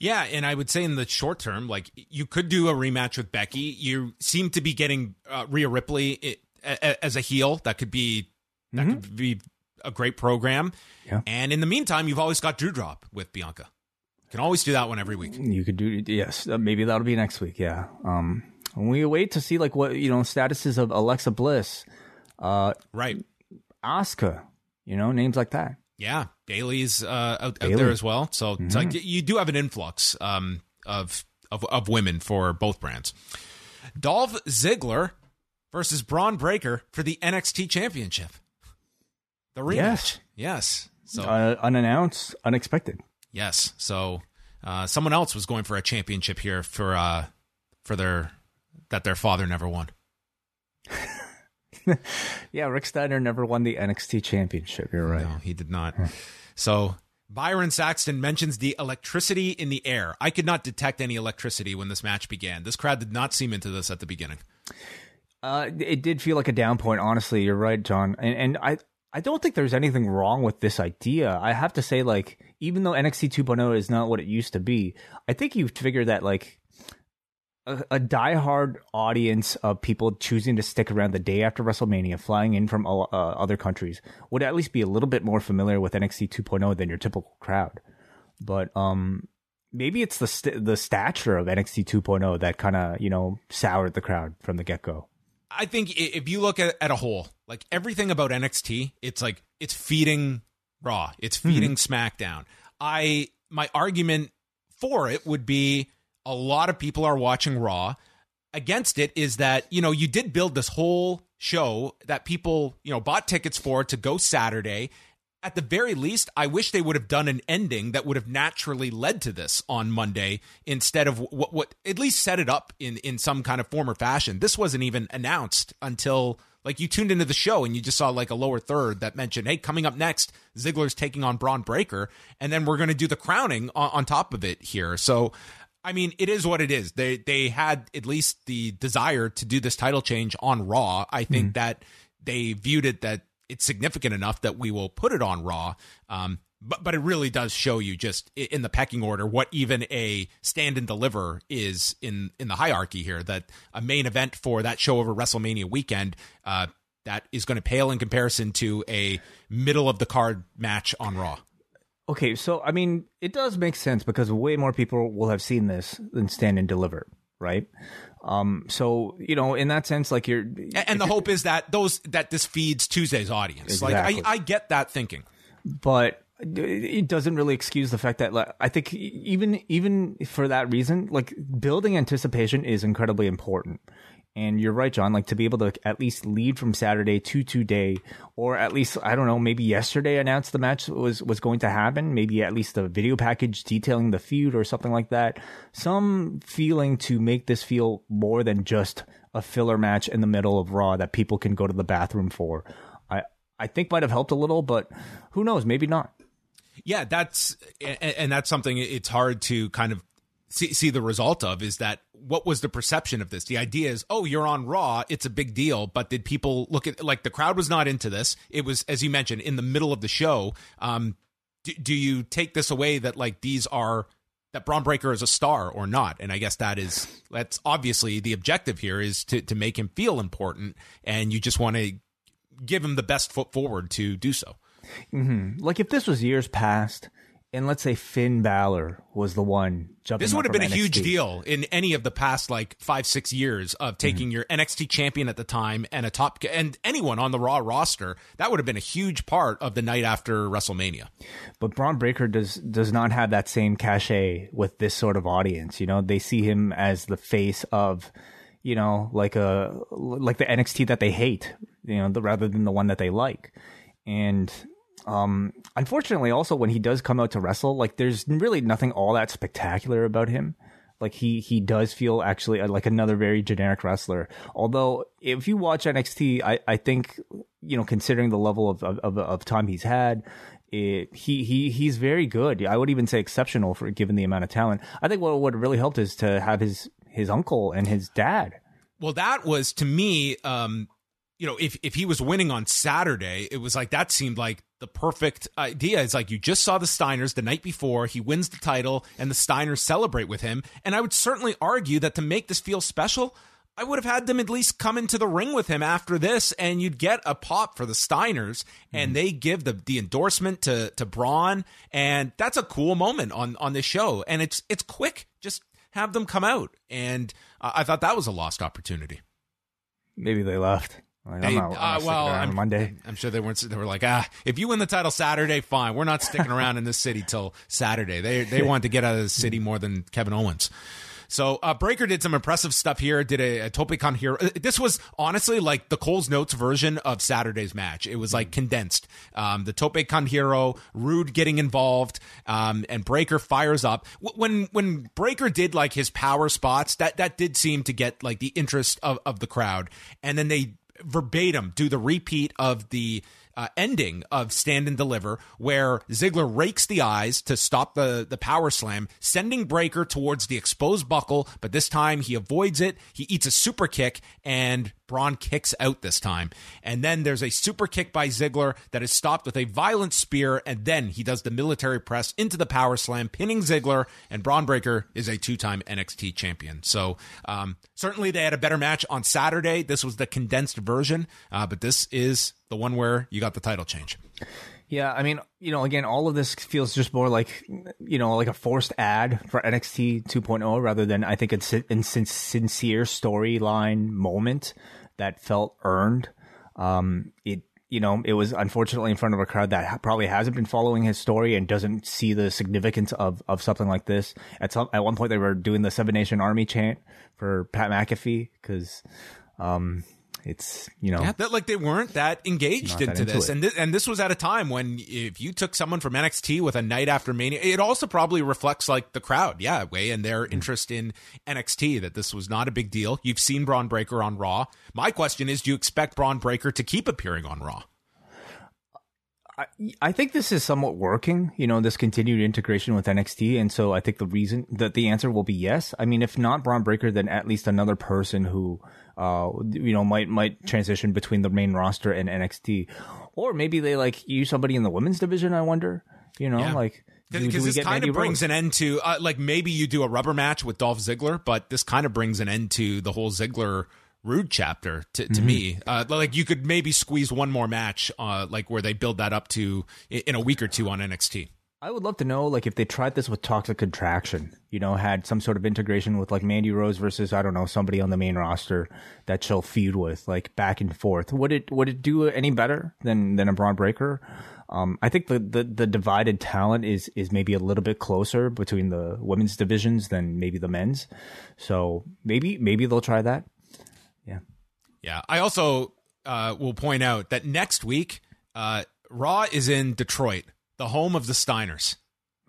S2: Yeah, and I would say in the short term, like you could do a rematch with Becky. You seem to be getting uh, Rhea Ripley i a, as a heel. That could be that could be a great program.
S3: Yeah.
S2: And in the meantime, you've always got Doudrop with Bianca. Can always do that one every week.
S3: You could do yes, uh, maybe that'll be next week. Yeah. Um, we wait to see like what you know statuses of Alexa Bliss, uh,
S2: Right.
S3: Asuka, you know names like that.
S2: Yeah, Bayley's uh, out, out there as well. So it's like you do have an influx um, of, of of women for both brands. Dolph Ziggler versus Bron Breakker for the NXT Championship. The rematch.
S3: Yes.
S2: Yes. So
S3: Uh, unannounced, unexpected.
S2: Yes. So uh, someone else was going for a championship here for uh, for their that their father never won.
S3: Yeah, Rick Steiner never won the NXT championship. You're right.
S2: No, he did not. So Byron Saxton mentions the electricity in the air. I could not detect any electricity when this match began. This crowd did not seem into this at the beginning.
S3: Uh, it did feel like a down point. Honestly, you're right, John. And, and I, I don't think there's anything wrong with this idea. I have to say, like, even though NXT 2.0 is not what it used to be, I think you've figured that, like, a, a diehard audience of people choosing to stick around the day after WrestleMania, flying in from uh, other countries, would at least be a little bit more familiar with NXT 2.0 than your typical crowd. But um, maybe it's the st- the stature of NXT 2.0 that kind of you know soured the crowd from the get go.
S2: I think if you look at, at a whole, like everything about NXT, it's like it's feeding Raw, it's feeding mm-hmm. SmackDown. I my argument for it would be a lot of people are watching Raw. Against it is that you know you did build this whole show that people you know bought tickets for to go Saturday at the very least, I wish they would have done an ending that would have naturally led to this on Monday instead of what, what at least set it up in, in some kind of form or fashion. This wasn't even announced until like you tuned into the show and you just saw like a lower third that mentioned, hey, coming up next, Ziggler's taking on Bron Breakker, and then we're going to do the crowning on, on top of it here. So, I mean, it is what it is. They they had at least the desire to do this title change on Raw. I think mm. that they viewed it that it's significant enough that we will put it on Raw. Um, but but it really does show you just in the pecking order what even a stand and deliver is in in the hierarchy here. That a main event for that show over WrestleMania weekend. Uh, that is going to pale in comparison to a middle of the card match on Raw.
S3: Okay, so I mean, it does make sense because way more people will have seen this than Stand and Deliver, right? Um, so you know, in that sense, like you're,
S2: and the hope is that those that this feeds Tuesday's audience. Exactly. Like I, I get that thinking,
S3: but it doesn't really excuse the fact that like, I think even even for that reason, like building anticipation is incredibly important. And you're right, John. Like to be able to at least lead from Saturday to today, or at least I don't know, maybe yesterday announced the match was was going to happen. Maybe at least a video package detailing the feud or something like that. Some feeling to make this feel more than just a filler match in the middle of Raw that people can go to the bathroom for. I I think might have helped a little, but who knows? Maybe not.
S2: Yeah, that's and that's something it's hard to kind of see, see the result of is that what was the perception of this? The idea is, oh, you're on Raw, it's a big deal. But did people look at like the crowd was not into this? It was, as you mentioned, in the middle of the show. Um, do, do you take this away that like these are that Bron Breakker is a star or not? And I guess that is that's obviously the objective here is to to make him feel important, and you just want to give him the best foot forward to do so.
S3: Mm-hmm. Like if this was years past and let's say Finn Balor was the one jumping.
S2: This would have been a huge deal in any of the past like five six years of taking mm-hmm. your NXT champion at the time and a top and anyone on the Raw roster. That would have been a huge part of the night after WrestleMania.
S3: But Bron Breakker does does not have that same cachet with this sort of audience. You know, they see him as the face of, you know, like a like the NXT that they hate. You know, the, rather than the one that they like. And um, unfortunately, also when he does come out to wrestle, like there's really nothing all that spectacular about him. Like he he does feel actually uh, like another very generic wrestler. Although if you watch NXT, I, I think you know considering the level of of, of time he's had, it, he he he's very good. I would even say exceptional for given the amount of talent. I think what would really helped is to have his his uncle and his dad.
S2: Well, that was to me, um, you know, if if he was winning on Saturday, it was like that seemed like the perfect idea. It's like you just saw the Steiners the night before. He wins the title, and the Steiners celebrate with him. And I would certainly argue that to make this feel special, I would have had them at least come into the ring with him after this, and you'd get a pop for the Steiners, and mm-hmm. they give the the endorsement to to Bron, and that's a cool moment on on this show. And it's it's quick, just have them come out, and uh, I thought that was a lost opportunity.
S3: Maybe they left.
S2: Like, I'm not, I'm uh, well, I'm,
S3: Monday.
S2: I'm sure they weren't. They were like, ah, if you win the title Saturday, fine. We're not sticking around in this city till Saturday. They they wanted to get out of the city more than Kevin Owens. So uh, Breakker did some impressive stuff here. Did a, a Tope Con Hilo. Uh, this was honestly like the Cole's Notes version of Saturday's match. It was like condensed. Um, the Tope hero, Roode getting involved, um, and Breakker fires up. When when Breakker did like his power spots, that that did seem to get like the interest of, of the crowd. And then they verbatim do the repeat of the uh, ending of Stand and Deliver, where Ziggler rakes the eyes to stop the, the power slam, sending Breakker towards the exposed buckle, but this time he avoids it. He eats a super kick, and Bron kicks out this time. And then there's a super kick by Ziggler that is stopped with a violent spear, and then he does the military press into the power slam, pinning Ziggler, and Bron Breakker is a two time NXT champion. So um, certainly they had a better match on Saturday. This was the condensed version, uh, but this is the one where you got the title change.
S3: Yeah, I mean, you know, again, all of this feels just more like, you know, like a forced ad for NXT 2.0 rather than I think it's a sincere storyline moment that felt earned. Um, it, you know, it was unfortunately in front of a crowd that probably hasn't been following his story and doesn't see the significance of, of something like this. At some, at one point they were doing the Seven Nation Army chant for Pat McAfee because, um, it's you know
S2: yeah, that like they weren't that engaged into, that into this, and th- and this was at a time when if you took someone from NXT with a night after Mania, it also probably reflects like the crowd, yeah, way and their mm-hmm. interest in NXT that this was not a big deal. You've seen Bron Breakker on Raw. My question is, do you expect Bron Breakker to keep appearing on Raw?
S3: I, I think this is somewhat working, you know, this continued integration with NXT. And so I think the reason that the answer will be yes. I mean, if not Bron Breakker, then at least another person who uh, you know, might might transition between the main roster and NXT, or maybe they like use somebody in the women's division. I wonder, you know, yeah. like
S2: because this kind of brings Rose? an end to uh, like maybe you do a rubber match with Dolph Ziggler, but this kind of brings an end to the whole Ziggler Roode chapter to, to mm-hmm. me. Uh, like you could maybe squeeze one more match, uh, like where they build that up to in a week or two on NXT.
S3: I would love to know, like, if they tried this with Toxic Attraction, you know, had some sort of integration with like Mandy Rose versus I don't know somebody on the main roster that she'll feud with, like back and forth. Would it would it do any better than than a Bron Breakker? Um, I think the, the the divided talent is is maybe a little bit closer between the women's divisions than maybe the men's. So maybe maybe they'll try that. Yeah,
S2: yeah. I also uh, will point out that next week, uh, Raw is in Detroit the home of the Steiners.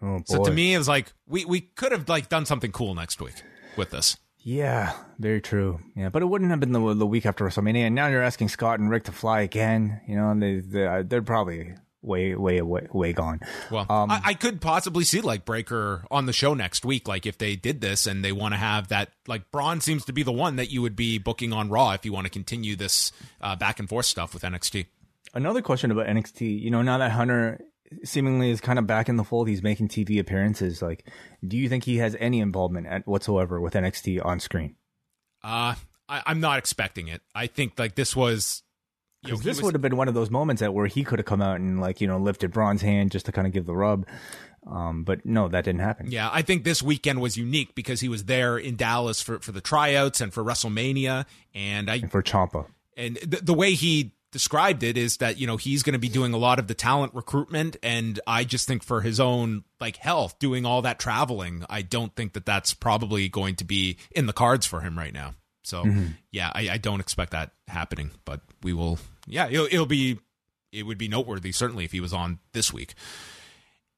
S2: Oh, so to me, it was like we we could have like done something cool next week with this.
S3: Yeah, very true. Yeah, but it wouldn't have been the the week after WrestleMania. And now you're asking Scott and Rick to fly again. You know, and they, they they're probably way way way way gone.
S2: Well, um, I, I, could possibly see like Breakker on the show next week. Like if they did this and they want to have that, like Bron seems to be the one that you would be booking on Raw if you want to continue this uh, back and forth stuff with NXT.
S3: Another question about NXT. You know, now that Hunter seemingly is kind of back in the fold. He's making TV appearances. Like, do you think he has any involvement at whatsoever with NXT on screen?
S2: Uh, I, am not expecting it. I think like this was.
S3: Because this was, would have been one of those moments at where he could have come out and like you know lifted Bron's hand just to kind of give the rub, um, but no, that didn't happen.
S2: Yeah, I think this weekend was unique because he was there in Dallas for, for the tryouts and for WrestleMania, and I
S3: and for Champa
S2: And the, the way he described it is that you know he's going to be doing a lot of the talent recruitment and i just think for his own like health doing all that traveling i don't think that that's probably going to be in the cards for him right now so mm-hmm. yeah I, I, don't expect that happening but we will yeah it'll, it'll be it would be noteworthy certainly if he was on this week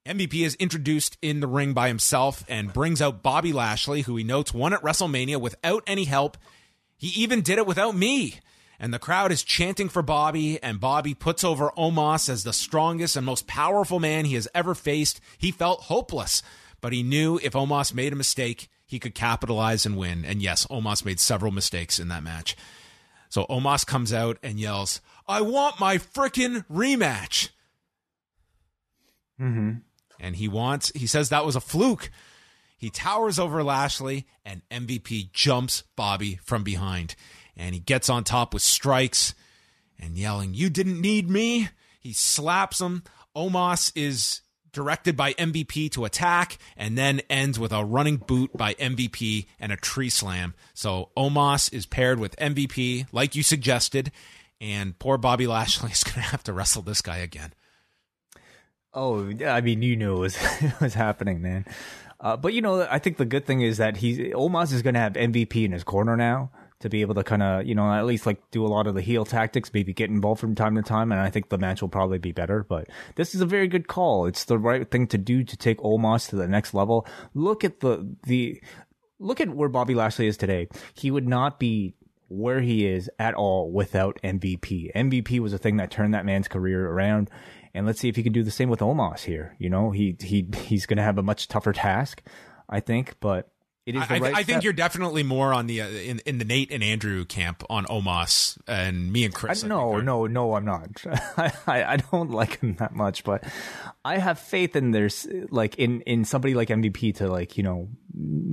S2: MVP is introduced in the ring by himself and brings out Bobby Lashley, who he notes won at WrestleMania without any help. He even did it without me and the crowd is chanting for Bobby, and Bobby puts over Omos as the strongest and most powerful man he has ever faced. He felt hopeless, but he knew if Omos made a mistake, he could capitalize and win. And yes, Omos made several mistakes in that match. So Omos comes out and yells, I want my frickin' rematch.
S3: Mm-hmm.
S2: And he wants, he says that was a fluke. He towers over Lashley, and MVP jumps Bobby from behind and he gets on top with strikes and yelling, You didn't need me. He slaps him. Omos is directed by MVP to attack and then ends with a running boot by MVP and a tree slam. So Omos is paired with MVP, like you suggested, and poor Bobby Lashley is going to have to wrestle this guy again.
S3: Oh, I mean, you knew it was, it was happening, man. Uh, but you know, I think the good thing is that he's Omos is going to have MVP in his corner now to be able to kind of, you know, at least like do a lot of the heel tactics, maybe get involved from time to time. And I think the match will probably be better. But this is a very good call. It's the right thing to do to take Omos to the next level. Look at the, the, look at where Bobby Lashley is today. He would not be where he is at all without MVP. MVP was a thing that turned that man's career around. And let's see if he can do the same with Omos here. You know, he he he's going to have a much tougher task, I think, but it is
S2: I,
S3: right
S2: I think you're definitely more on the uh, in in the Nate and Andrew camp on Omos and me and Chris. I
S3: no,
S2: think,
S3: no, no, I'm not. I, I I don't like him that much, but I have faith in there's like in in somebody like MVP to like you know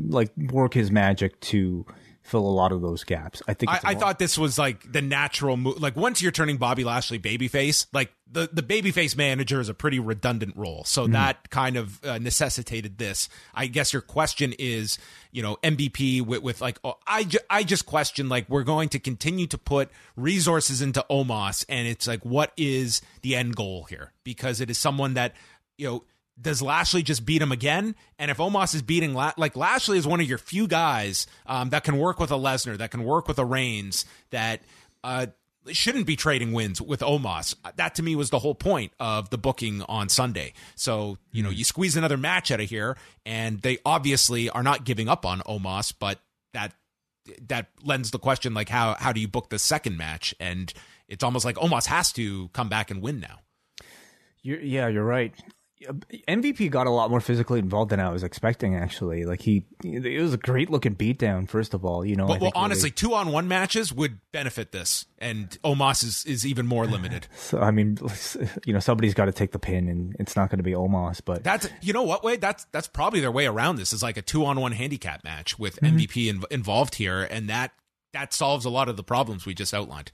S3: like work his magic to fill a lot of those gaps. I think
S2: I, I thought this was like the natural move. Like once you're turning Bobby Lashley babyface, like the the babyface manager is a pretty redundant role. So
S3: Mm-hmm.
S2: that kind of uh, necessitated this. I guess your question is, you know, MVP with, with like oh, I ju- I just question like we're going to continue to put resources into Omos, and it's like what is the end goal here? Because it is someone that you know does Lashley just beat him again? And if Omos is beating, La- like Lashley is one of your few guys um, that can work with a Lesnar, that can work with a Reigns, that uh, shouldn't be trading wins with Omos. That to me was the whole point of the booking on Sunday. So you know, you squeeze another match out of here, and they obviously are not giving up on Omos, but that that lends the question like how how do you book the second match? And it's almost like Omos has to come back and win now.
S3: You're, yeah, you're right. MVP got a lot more physically involved than I was expecting. Actually, like he, it was a great looking beatdown. First of all, you know. I
S2: Well,
S3: think really-
S2: honestly, two on one matches would benefit this, and Omos is, is even more limited.
S3: so I mean, you know, somebody's got to take the pin, and it's not going to be Omos. But
S2: That's you know what way that's that's probably their way around this is like a two on one handicap match with
S3: Mm-hmm.
S2: MVP in, involved here, and that that solves a lot of the problems we just outlined.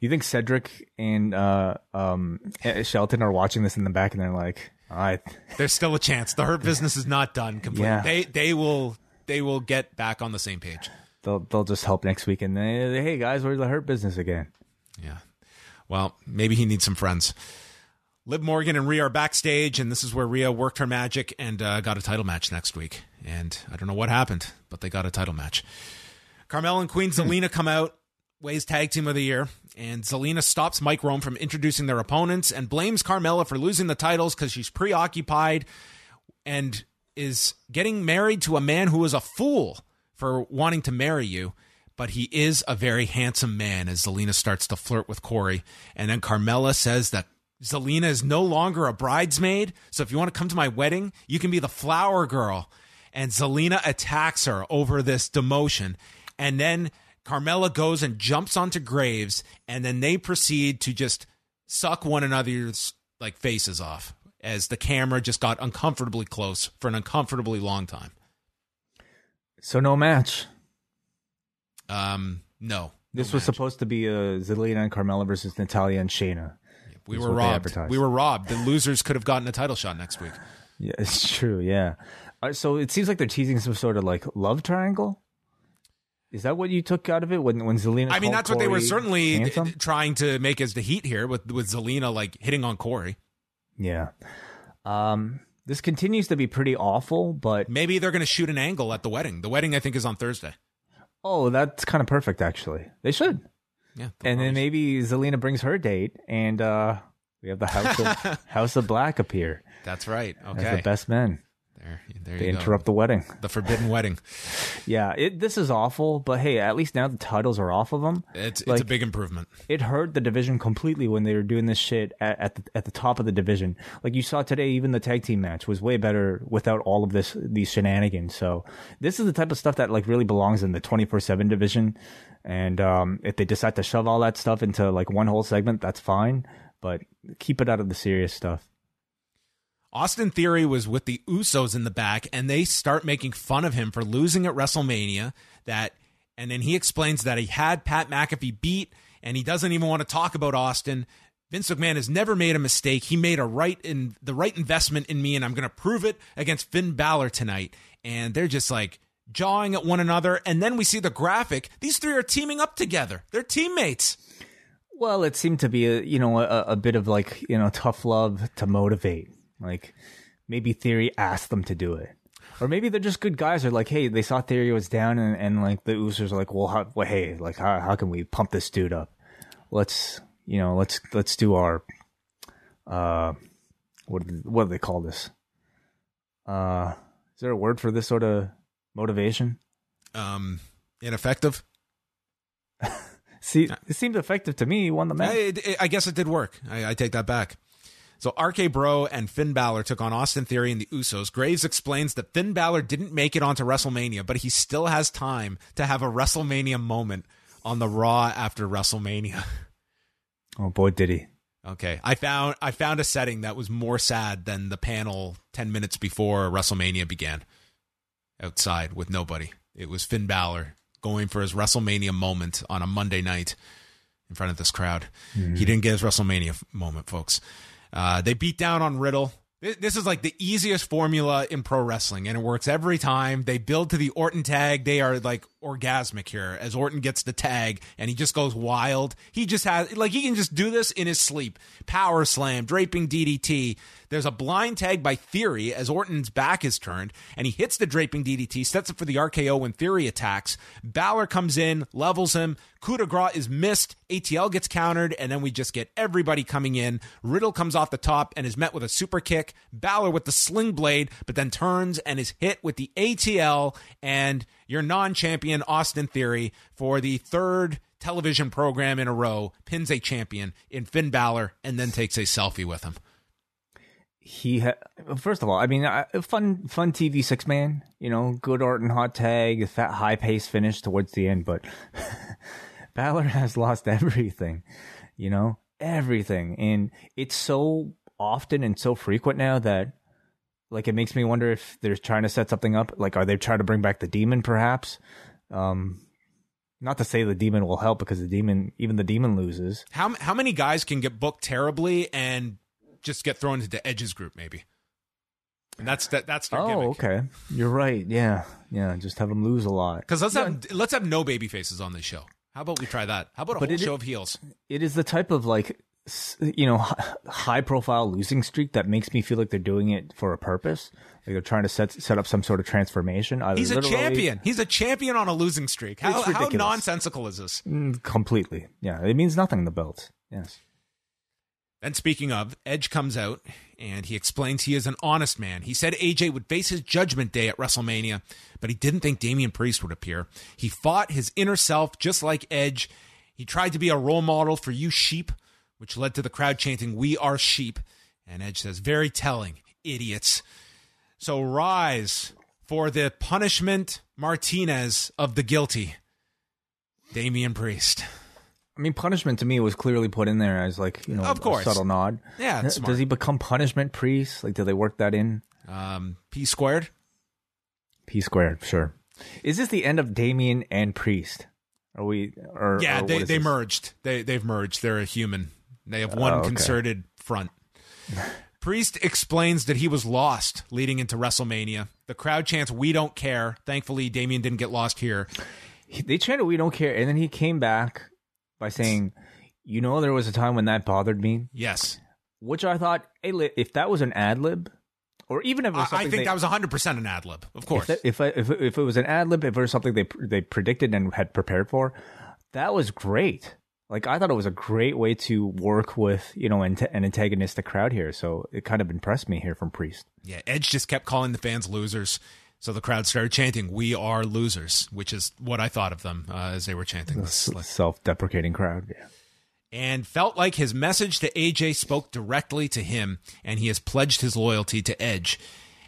S3: you think Cedric and uh, um, Shelton are watching this in the back, and they're like, "All right,
S2: There's still a chance. The hurt business is not done completely.
S3: Yeah.
S2: They they will they will get back on the same page.
S3: they'll they'll just help next week." And they, hey guys, where's the hurt business again?
S2: Yeah. Well, maybe he needs some friends. Liv Morgan and Rhea are backstage, and this is where Rhea worked her magic and uh, got a title match next week. And I don't know what happened, but they got a title match. Carmel and Queen Zelina come out, Wai's Tag Team of the Year, and Zelina stops Mike Rome from introducing their opponents and blames Carmella for losing the titles because she's preoccupied and is getting married to a man who is a fool for wanting to marry you. But he is a very handsome man as Zelina starts to flirt with Corey. And then Carmella says that Zelina is no longer a bridesmaid. So if you want to come to my wedding, you can be the flower girl. And Zelina attacks her over this demotion. And then Carmella goes and jumps onto Graves. And then they proceed to just suck one another's like faces off as the camera just got uncomfortably close for an uncomfortably long time.
S3: So no match.
S2: Um, no,
S3: This
S2: no
S3: was
S2: match.
S3: supposed to be uh, Zelina and Carmella versus Natalya and Shayna.
S2: we were robbed. We were robbed. The losers could have gotten a title shot next week.
S3: Yeah, it's true. Yeah. Uh, so it seems like they're teasing some sort of like love triangle. Is that what you took out of it when when Zelina?
S2: I mean, that's what they were certainly
S3: handsome?
S2: trying to make as the heat here with with Zelina like hitting on Corey.
S3: Yeah. Um, this continues to be pretty awful, but
S2: Maybe they're going to shoot an angle at the wedding. The wedding, I think, is on Thursday.
S3: oh, that's kind of perfect actually. They should.
S2: Yeah,
S3: And then maybe Zelina brings her date, and uh, we have the House of House of Black appear
S2: that's right.
S3: as
S2: Okay,
S3: the best men.
S2: There, there
S3: They
S2: you
S3: interrupt
S2: go.
S3: the wedding.
S2: The forbidden wedding.
S3: Yeah, it, this is awful, but hey, at least now the titles are off of them.
S2: It's it's a big improvement.
S3: it hurt the division completely when they were doing this shit at, at the at the top of the division. Like you saw today, even the tag team match was way better without all of this these shenanigans. So this is the type of stuff that like really belongs in the twenty four seven division. And um, if they decide to shove all that stuff into like one whole segment, that's fine. But keep it out of the serious stuff.
S2: Austin Theory was with the Usos in the back, and they start making fun of him for losing at WrestleMania. That, and then he explains that he had Pat McAfee beat, and he doesn't even want to talk about Austin. Vince McMahon has never made a mistake. He made a right in the right investment in me, and I'm going to prove it against Finn Balor tonight. And they're just like jawing at one another, and then we see the graphic. These three are teaming up together. They're teammates.
S3: Well, it seemed to be a you know a, a bit of like you know tough love to motivate. Like maybe Theory asked them to do it, or maybe they're just good guys. They're like, hey, they saw Theory was down, and, and like the Usos are like, well, how, well, hey, like how how can we pump this dude up? Let's you know let's let's do our uh what do- what do they call this? Uh, is there a word for this sort of motivation?
S2: Um, ineffective.
S3: See, it seemed effective to me. He won the match.
S2: I, I guess it did work. I, I take that back. So RK Bro and Finn Balor took on Austin Theory and the Usos. Graves explains that Finn Balor didn't make it onto WrestleMania, but he still has time to have a WrestleMania moment on the Raw after WrestleMania.
S3: Oh boy, did he!
S2: Okay, I found I found a setting that was more sad than the panel ten minutes before WrestleMania began. Outside with nobody, it was Finn Balor going for his WrestleMania moment on a Monday night in front of this crowd. He mm-hmm. didn't get his WrestleMania moment, folks. Uh, they beat down on Riddle. This is like the easiest formula in pro wrestling, and it works every time. They build to the Orton tag. They are like orgasmic here as Orton gets the tag and he just goes wild. He just has, like, he can just do this in his sleep. Power slam, draping DDT. There's a blind tag by Theory as Orton's back is turned, and he hits the draping DDT, sets up for the RKO when Theory attacks. Balor comes in, levels him. Coup de grace is missed. ATL gets countered, and then we just get everybody coming in. Riddle comes off the top and is met with a super kick. Balor with the sling blade, but then turns and is hit with the ATL, and your non champion, Austin Theory, for the third television program in a row, pins a champion in Finn Balor and then takes a selfie with him.
S3: He ha- first of all, I mean, I- fun, fun TV six man. You know, good art and hot tag, fat high pace finish towards the end, but Balor has lost everything. You know, everything, and it's so often and so frequent now that. Like it makes me wonder if they're trying to set something up. Like, are they trying to bring back the demon? Perhaps. Um, not to say the demon will help because the demon, even the demon loses.
S2: How how many guys can get booked terribly and just get thrown into the Edge's group maybe? And that's that that's their
S3: Oh,
S2: gimmick.
S3: okay. You're right. Yeah, yeah. Just have them lose a lot.
S2: Because let's have let's have no baby faces on this show. How about we try that? How about a
S3: But
S2: whole show of heels?
S3: It is the type of like, you know, high profile losing streak that makes me feel like they're doing it for a purpose. Like they're trying to set set up some sort of transformation. I
S2: He's a champion. He's a champion on a losing streak. How how nonsensical is this?
S3: Mm, completely. Yeah, it means nothing. The belt. Yes.
S2: And speaking of, Edge comes out and he explains he is an honest man. He said AJ would face his judgment day at WrestleMania, but he didn't think Damian Priest would appear. He fought his inner self just like Edge. He tried to be a role model for you sheep, which led to the crowd chanting, We are sheep. And Edge says, Very telling, idiots. So rise for the punishment Martinez of the guilty, Damian Priest.
S3: I mean, punishment to me was clearly put in there as like you know
S2: Of course.
S3: a subtle nod.
S2: Yeah.
S3: Does he become punishment priest? Like, do they work that in?
S2: Um, P squared.
S3: P squared. Sure. Is this the end of Damian and Priest? Are we? Or
S2: Yeah,
S3: or
S2: they they
S3: this?
S2: merged. They they've merged. They're a human. They have one
S3: Oh, okay.
S2: concerted front. Priest explains that he was lost leading into WrestleMania. The crowd chants, "We don't care." Thankfully, Damian didn't get lost here.
S3: He- They chanted, "We don't care," and then he came back by saying, "You know, there was a time when that bothered me,"
S2: Yes,
S3: which I thought, hey, if that was an ad lib, or even if it
S2: I, think
S3: they-
S2: that was hundred percent an ad lib. Of course,
S3: If, that, if, I, if if it was an ad lib, if it was something they they predicted and had prepared for, that was great. Like I thought it was a great way to work with you know an, an antagonistic crowd here. So it kind of impressed me here from Priest.
S2: yeah. Edge just kept calling the fans losers, so the crowd started chanting, "We are losers," which is what I thought of them uh, as they were chanting this. Like,
S3: Self-deprecating crowd. Yeah.
S2: and felt like his message to AJ spoke directly to him, and he has pledged his loyalty to Edge.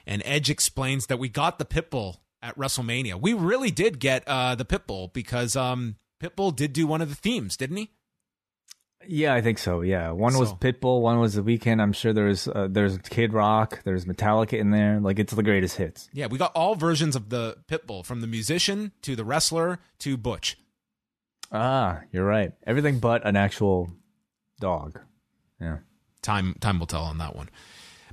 S2: And Edge explains that we got the Pitbull at WrestleMania. We really did get uh, the Pitbull because um, Pitbull did do one of the themes, didn't he?
S3: Yeah, I think so. Yeah, one was Pitbull, one was The Weekend. I'm sure there's uh, there's Kid Rock, there's Metallica in there. Like it's the greatest hits.
S2: Yeah, we got all versions of the Pitbull, from the musician to the wrestler to Butch.
S3: Ah, you're right. Everything but an actual dog. Yeah.
S2: Time time will tell on that one.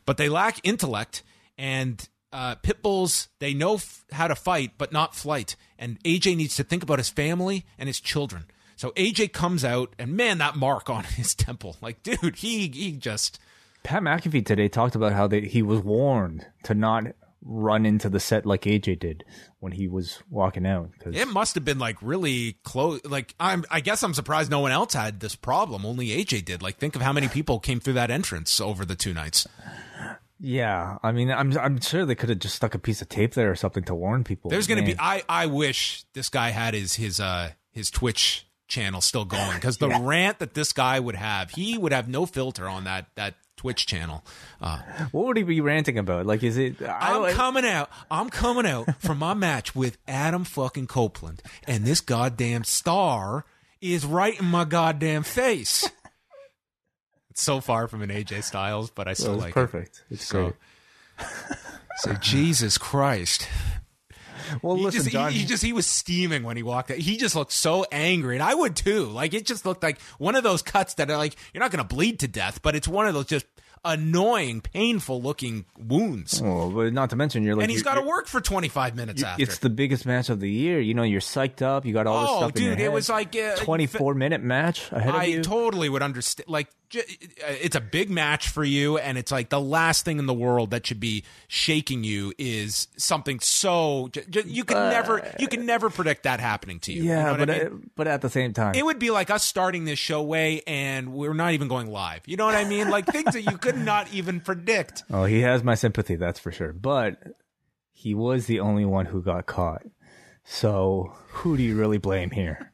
S2: But they lack intellect and uh, pit bulls. They know f- how to fight, but not flight. And AJ needs to think about his family and his children. So AJ comes out, and man, that mark on his temple, like, dude, he he just
S3: Pat McAfee today talked about how they, he was warned to not run into the set like AJ did when he was walking out. 'cause-
S2: it must have been like really close. Like I'm, I guess I'm surprised no one else had this problem. Only AJ did. Like, think of how many people came through that entrance over the two nights.
S3: Yeah, I mean, I'm I'm sure they could have just stuck a piece of tape there or something to warn people.
S2: There's going to be. I I wish this guy had his his uh his Twitch channel still going because the
S3: Yeah.
S2: rant that this guy would have, he would have no filter on that that Twitch channel. Uh,
S3: What would he be ranting about? Like, is it?
S2: I'm coming out. I'm coming out from my match with Adam fucking Copeland, and this goddamn star is right in my goddamn face. It's so far from an AJ Styles, but I still
S3: Well, it's
S2: like
S3: perfect. It's.
S2: So,
S3: great.
S2: so Jesus Christ.
S3: Well,
S2: He
S3: listen,
S2: just,
S3: John.
S2: he, he just he was steaming when he walked out. He just looked so angry, and I would too. Like it just looked like one of those cuts that are like you're not going to bleed to death, but it's one of those just annoying, painful looking wounds.
S3: oh, but not to mention, you're like,
S2: and he's got to work for 25 minutes after.
S3: It's the biggest match of the year. You know, you're psyched up. You got all this
S2: oh,
S3: stuff
S2: dude, it was like uh,
S3: 24 minute match ahead of you.
S2: I totally would understand. Like, j- it's a big match for you, and it's like the last thing in the world that should be shaking you is something so j- j- you can never you can never predict that happening to you. You
S3: yeah,
S2: know what I
S3: but
S2: mean?
S3: uh, but at the same time,
S2: it would be like us starting this show way, and we're not even going live. You know what I mean? Like things that you could not even predict.
S3: oh, he has my sympathy, that's for sure. But he was the only one who got caught. So who do you really blame here?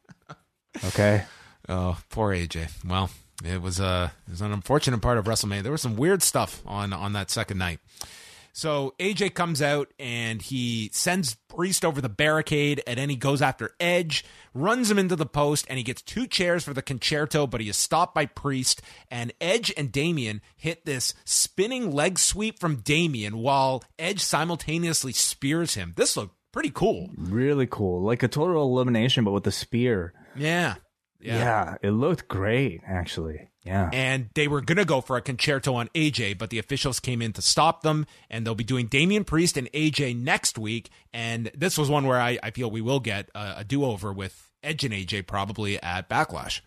S3: Okay.
S2: Oh, poor AJ. Well, it was a it was an unfortunate part of WrestleMania. There was some weird stuff on on that second night. So AJ comes out and he sends Priest over the barricade, and then he goes after Edge, runs him into the post, and he gets two chairs for the concerto, but he is stopped by Priest. And Edge and Damian hit this spinning leg sweep from Damian while Edge simultaneously spears him. This looked pretty cool.
S3: Really cool. Like a total elimination, but with a spear.
S2: Yeah.
S3: Yeah, it looked great, actually. Yeah.
S2: and they were going to go for a concerto on AJ, but the officials came in to stop them, and they'll be doing Damian Priest and AJ next week. And this was one where I, I feel we will get a, a do over with Edge and AJ probably at Backlash.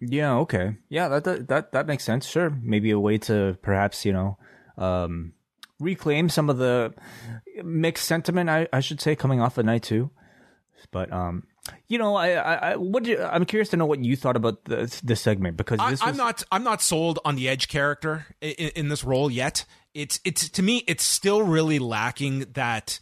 S3: Yeah, okay. Yeah, that, that that that makes sense. Sure. Maybe a way to perhaps, you know, um reclaim some of the mixed sentiment I, I should say coming off of night 2. But um you know, I I, I what do you, I'm curious to know what you thought about this this segment because
S2: I,
S3: was
S2: not I'm not sold on the Edge character in, in this role yet. It's it's to me it's still really lacking that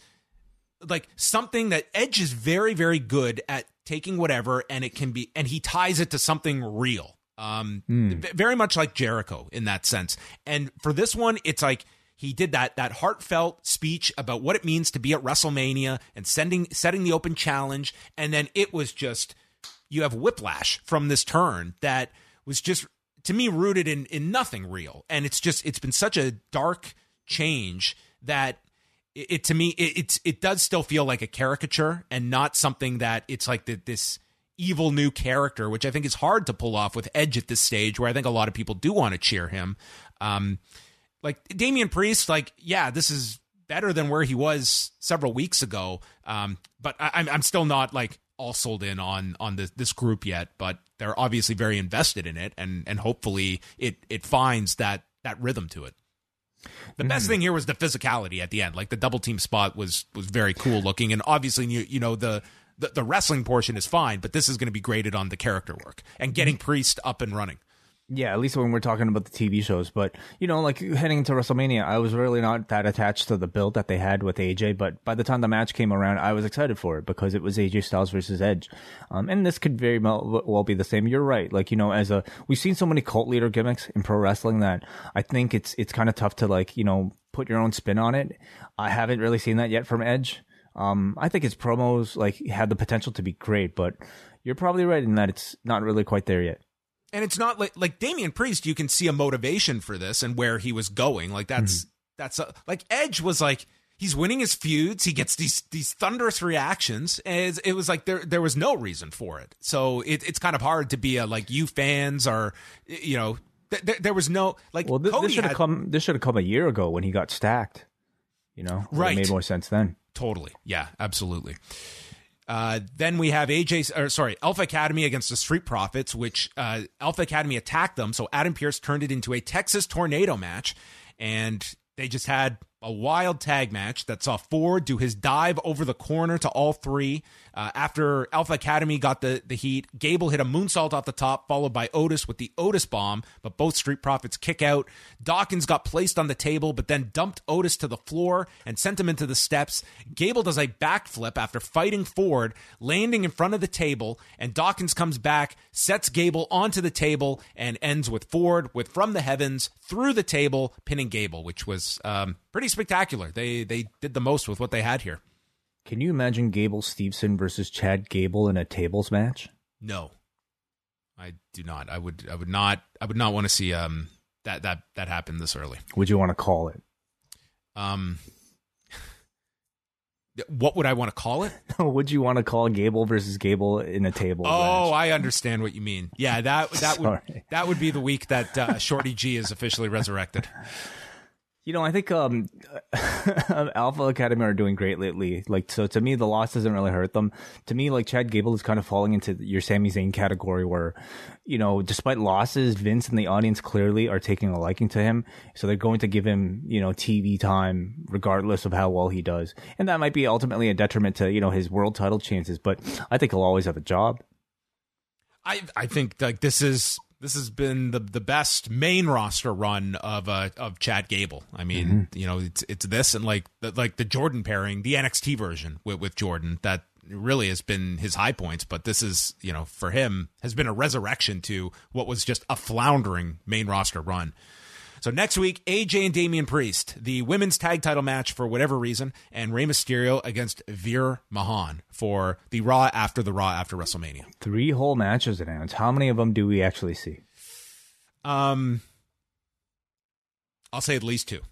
S2: like something that Edge is very very good at taking whatever and it can be and he ties it to something real. Um v- very much like Jericho in that sense. And for this one it's like he did that that heartfelt speech about what it means to be at WrestleMania and sending setting the open challenge. And then it was just you have whiplash from this turn that was just to me rooted in in nothing real. And it's just it's been such a dark change that it, to me it, it's it does still feel like a caricature and not something that it's like the, this evil new character which i think is hard to pull off with edge at this stage where i think a lot of people do want to cheer him. Um like Damian Priest, like, yeah, this is better than where he was several weeks ago. Um, but I, I'm I'm still not like all sold in on on this this group yet. But they're obviously very invested in it, and and hopefully it it finds that that rhythm to it. The best thing here was the physicality at the end. Like the double team spot was was very cool looking, and obviously you you know the. The, the wrestling portion is fine, but this is going to be graded on the character work and getting Priest up and running.
S3: Yeah, at least when we're talking about the TV shows. But, you know, like heading into WrestleMania, I was really not that attached to the build that they had with AJ. But by the time the match came around, I was excited for it because it was AJ Styles versus Edge. Um, and this could very well, be the same. You're right. Like, you know, as a, we've seen so many cult leader gimmicks in pro wrestling that I think it's, it's kind of tough to like, you know, put your own spin on it. I haven't really seen that yet from Edge. Um, I think his promos like had the potential to be great, but you're probably right in that it's not really quite there yet.
S2: And it's not like like Damian Priest. You can see a motivation for this and where he was going. Like that's mm-hmm. that's a, like Edge was like he's winning his feuds. He gets these these thunderous reactions, and it was like there there was no reason for it. So it, it's kind of hard to be a like you fans are you know th- th- there was no like
S3: Well, this,
S2: Cody
S3: this should have
S2: had-
S3: come. This should have come a year ago when he got stacked. You know, Would have Made more sense then.
S2: Totally. Yeah, absolutely. Uh, then we have AJ, or sorry, Alpha Academy against the Street Profits, which uh, Alpha Academy attacked them. So Adam Pearce turned it into a Texas tornado match, and they just had a wild tag match that saw Ford do his dive over the corner to all three. Uh, after Alpha Academy got the, the heat, Gable hit a moonsault off the top, followed by Otis with the Otis bomb, but both Street Profits kick out. Dawkins got placed on the table, but then dumped Otis to the floor and sent him into the steps. Gable does a backflip after fighting Ford, landing in front of the table, and Dawkins comes back, sets Gable onto the table, and ends with Ford with From the Heavens through the table, pinning Gable, which was um, pretty spectacular. They they did the most with what they had here.
S3: Can you imagine Gable Steveson versus Chad Gable in a tables match?
S2: No, I do not. I would. I would not. I would not want to see um that that that happen this early.
S3: Would you want to call it?
S2: Um, what would I want to call it?
S3: would you want to call Gable versus Gable in a table?
S2: Oh,
S3: match?
S2: I understand what you mean. Yeah, that that would that would be the week that uh, Shorty G is officially resurrected.
S3: You know, I think um, Alpha Academy are doing great lately. Like, so to me, the loss doesn't really hurt them. To me, like Chad Gable is kind of falling into your Sami Zayn category, where, you know, despite losses, Vince and the audience clearly are taking a liking to him. So they're going to give him, you know, TV time regardless of how well he does, and that might be ultimately a detriment to you know his world title chances. But I think he'll always have a job.
S2: I I think like this is this has been the the best main roster run of uh of Chad Gable. I mean, you know, it's it's this and like the, like the Jordan pairing, the NXT version with with Jordan that really has been his high points, but this is, you know, for him has been a resurrection to what was just a floundering main roster run. So next week, AJ and Damian Priest, the women's tag title match for whatever reason, and Rey Mysterio against Veer Mahaan for the Raw after the Raw after WrestleMania.
S3: Three whole matches announced. How many of them do we actually see?
S2: Um, I'll say at least two.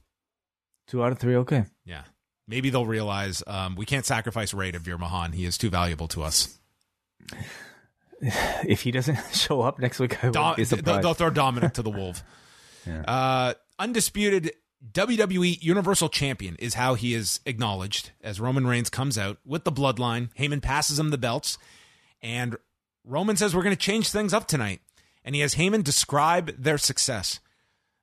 S3: Two out of three. Okay.
S2: Yeah, maybe they'll realize um, we can't sacrifice Rey to Veer Mahaan. He is too valuable to us.
S3: If he doesn't show up next week, I
S2: Dom-
S3: be
S2: they'll,
S3: surprised.
S2: they'll throw Dominic to the wolf.
S3: Yeah.
S2: uh, undisputed WWE Universal Champion is how he is acknowledged as Roman Reigns comes out with the bloodline. Heyman passes him the belts, and Roman says we're going to change things up tonight. And he has Heyman describe their success.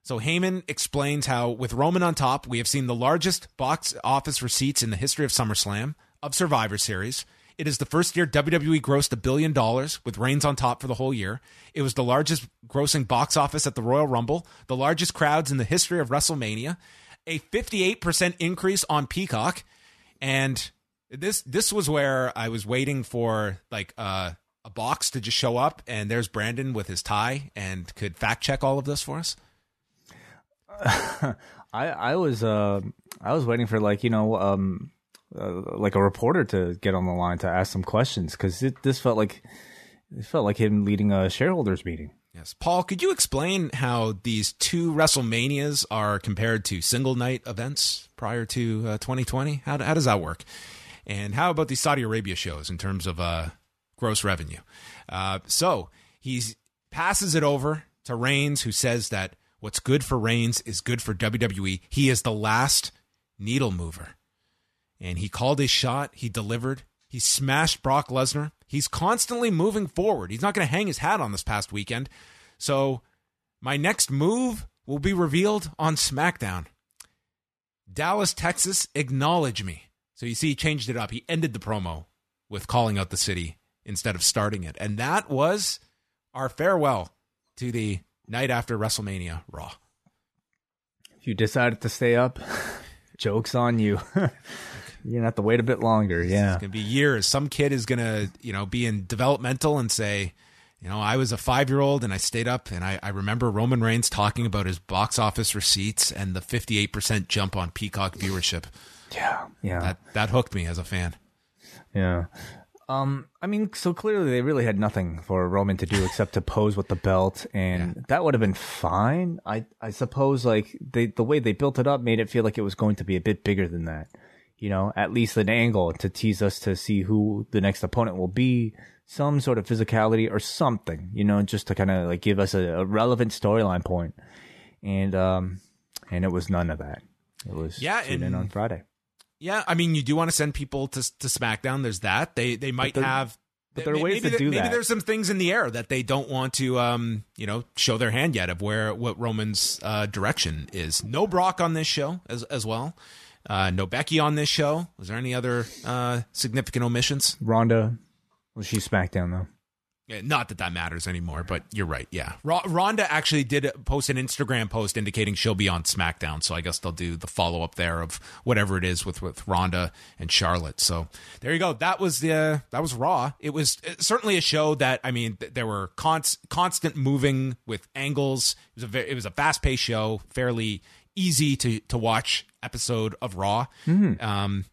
S2: So Heyman explains how, with Roman on top, we have seen the largest box office receipts in the history of SummerSlam, of Survivor Series. It is the first year WWE grossed a billion dollars, with Reigns on top for the whole year. It was the largest grossing box office at the Royal Rumble, the largest crowds in the history of WrestleMania, a 58% increase on Peacock, and this this was where I was waiting for like uh, a box to just show up, and there's Brandon with his tie and could fact check all of this for us.
S3: I I was uh I was waiting for like you know um uh, like a reporter to get on the line to ask some questions because this felt like it felt like him leading a shareholders meeting.
S2: Yes, Paul, could you explain how these two WrestleManias are compared to single night events prior to uh, 2020? How how does that work? And how about the Saudi Arabia shows in terms of uh, gross revenue? Uh, so he passes it over to Reigns, who says that what's good for Reigns is good for WWE. He is the last needle mover. And he called his shot. He delivered. He smashed Brock Lesnar. He's constantly moving forward. He's not going to hang his hat on this past weekend. So my next move will be revealed on SmackDown. Dallas, Texas, acknowledge me. So you see, he changed it up. He ended the promo with calling out the city instead of starting it. And that was our farewell to the night after WrestleMania Raw.
S3: If you decided to stay up, jokes on you. You're gonna have to wait a bit longer. Yeah.
S2: It's gonna be years. Some kid is gonna, you know, be in developmental and say, you know, I was a five year old and I stayed up and I, I remember Roman Reigns talking about his box office receipts and the fifty eight percent jump on Peacock viewership.
S3: Yeah. Yeah.
S2: That that hooked me as a fan.
S3: Yeah. Um, I mean, so clearly they really had nothing for Roman to do except to pose with the belt, and that would have been fine. I I suppose like they the way they built it up made it feel like it was going to be a bit bigger than that. You know, at least an angle to tease us to see who the next opponent will be, some sort of physicality or something. You know, just to kind of like give us a, a relevant storyline point. And um, and it was none of that. It was
S2: Yeah,
S3: tune in
S2: and-
S3: on Friday.
S2: Yeah, I mean, you do want to send people to to SmackDown. There's that. They they might
S3: the-
S2: have
S3: But there are ways
S2: maybe
S3: to do
S2: maybe
S3: that.
S2: there's some things in the air that they don't want to, um, you know, show their hand yet of where what Roman's uh, direction is. No Brock on this show as as well. Uh, no Becky on this show. Was there any other uh, significant omissions?
S3: Ronda, well, she's SmackDown though.
S2: Yeah, Not that that matters anymore, but you're right. Yeah, Ro- Ronda actually did post an Instagram post indicating she'll be on SmackDown, so I guess they'll do the follow up there of whatever it is with with Ronda and Charlotte. So there you go. That was the uh, that was Raw. It was uh, certainly a show that I mean th- there were const- constant moving with angles. It was a it was a fast paced show, fairly easy to to watch episode of Raw. Um,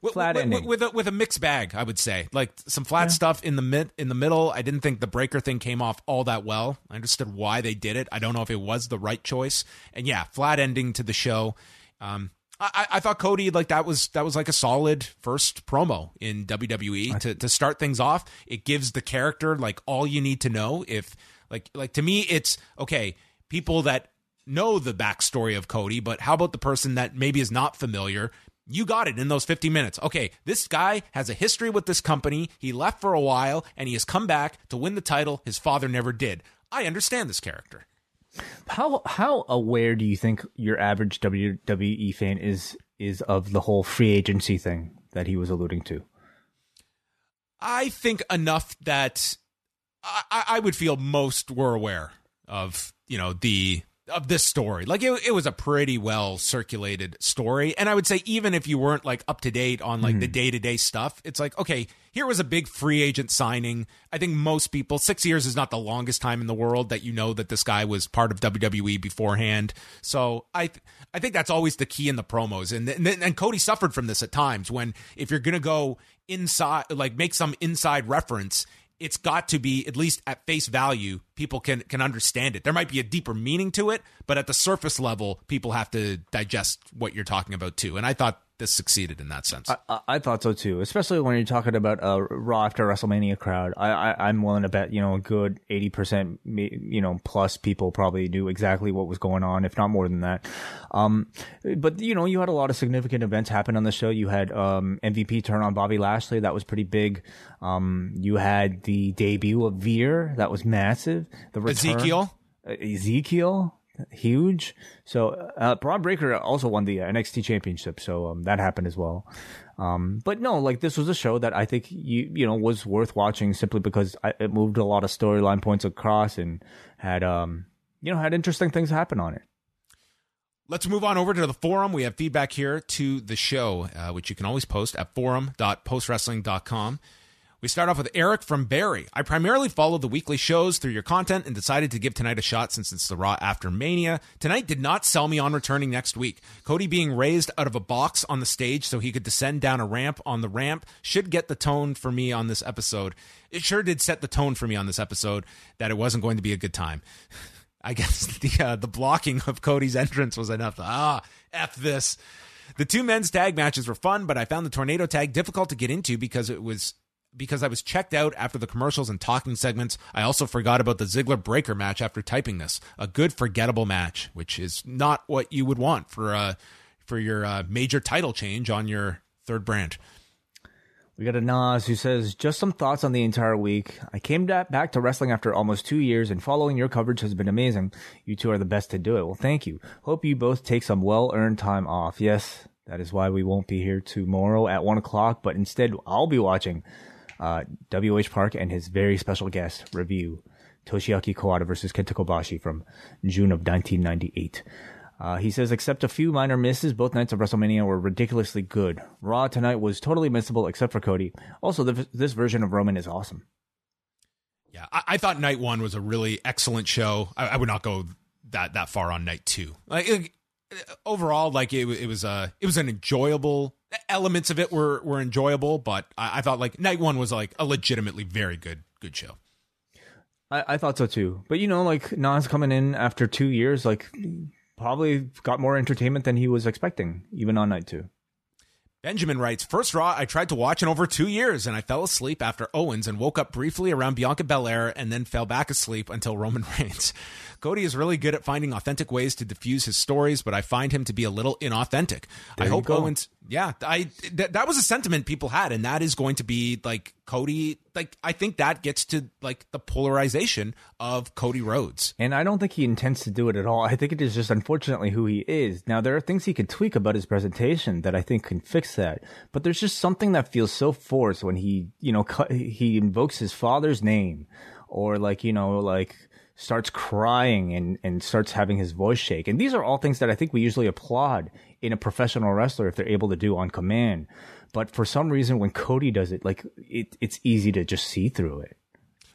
S2: with,
S3: Flat
S2: with,
S3: ending.
S2: with, with a, with a mixed bag, I would say. Like some flat stuff in the mid in the middle. I didn't think the Breakker thing came off all that well. I understood why they did it. I don't know if it was the right choice. And yeah, flat ending to the show. Um, I, I thought Cody like that was that was like a solid first promo in WWE to to start things off. It gives the character like all you need to know. If like like to me, it's okay. People that know the backstory of Cody, but how about the person that maybe is not familiar? You got it in those 50 minutes. Okay, this guy has a history with this company. He left for a while and he has come back to win the title his father never did. I understand this character.
S3: How how aware do you think your average WWE fan is is of the whole free agency thing that he was alluding to?
S2: I think enough that I, I would feel most were aware of, you know, the of this story. Like it, it was a pretty well circulated story. And I would say even if you weren't like up to date on like the day to day stuff, it's like, okay, here was a big free agent signing. I think most people, six years is not the longest time in the world that you know that this guy was part of WWE beforehand. So I, th- I think that's always the key in the promos. And, and, and Cody suffered from this at times when if you're going to go inside, like make some inside reference, it's got to be at least at face value people can can understand it. There might be a deeper meaning to it but at the surface level people have to digest what you're talking about too. And i thought this succeeded in that sense
S3: I, I thought so too, especially when you're talking about a Raw after WrestleMania crowd. I, I I'm willing to bet you know a good eighty percent, you know, plus people probably knew exactly what was going on, if not more than that. Um, but you know, you had a lot of significant events happen on the show. You had um MVP turn on Bobby Lashley, that was pretty big. Um, you had the debut of Veer, that was massive. The return,
S2: ezekiel
S3: uh, Ezekiel, huge. So uh, Bron Breakker also won the uh, NXT Championship, so um, that happened as well. Um, but no, like this was a show that I think you you know was worth watching simply because I, it moved a lot of storyline points across and had um you know had interesting things happen on it.
S2: Let's move on over to the forum. We have feedback here to the show, uh, which you can always post at forum.postwrestling.com. We start off with Eric from Barrie. I primarily followed the weekly shows through your content and decided to give tonight a shot since it's the Raw after Mania. Tonight did not sell me on returning next week. Cody being raised out of a box on the stage so he could descend down a ramp on the ramp should get the tone for me on this episode. It sure did set the tone for me on this episode that it wasn't going to be a good time. I guess the uh, the blocking of Cody's entrance was enough. To, ah, f this. The two men's tag matches were fun, but I found the tornado tag difficult to get into because it was because I was checked out after the commercials and talking segments. I also forgot about the Ziggler Breakker match after typing this. A good forgettable match, which is not what you would want for uh for your uh, major title change on your third brand.
S3: We got a Nas who says, just some thoughts on the entire week. I came back to wrestling after almost two years and following your coverage has been amazing. You two are the best to do it. Well, thank you. Hope you both take some well earned time off. Yes, that is why we won't be here tomorrow at one o'clock, but instead I'll be watching uh, WH Park and his very special guest review Toshiaki Kawada versus Kenta Kobashi from June of 1998. Uh, he says, except a few minor misses, both nights of WrestleMania were ridiculously good. Raw tonight was totally missable except for Cody. Also, the, this version of Roman is awesome.
S2: Yeah, I, I thought night one was a really excellent show. I, I would not go that that far on night two. Like overall, like it, it was a it was an enjoyable. Elements of it were were enjoyable, but I, I thought like night one was like a legitimately very good good show.
S3: I, I thought so too. But you know, like Nas coming in after two years, like probably got more entertainment than he was expecting, even on night two.
S2: Benjamin writes, First Raw, I tried to watch in over two years, and I fell asleep after Owens and woke up briefly around Bianca Belair and then fell back asleep until Roman Reigns. Cody is really good at finding authentic ways to diffuse his stories, but I find him to be a little inauthentic.
S3: There
S2: I hope
S3: go.
S2: Owens, yeah, I th- that was a sentiment people had, and that is going to be like Cody, like I think that gets to like the polarization of Cody Rhodes.
S3: And I don't think he intends to do it at all. I think it is just unfortunately who he is. Now there are things he could tweak about his presentation that I think can fix that. But there's just something that feels so forced when he, you know, he invokes his father's name or like, you know, like starts crying and, and starts having his voice shake. And these are all things that I think we usually applaud in a professional wrestler if they're able to do on command. But for some reason, when Cody does it, like it, it's easy to just see through it.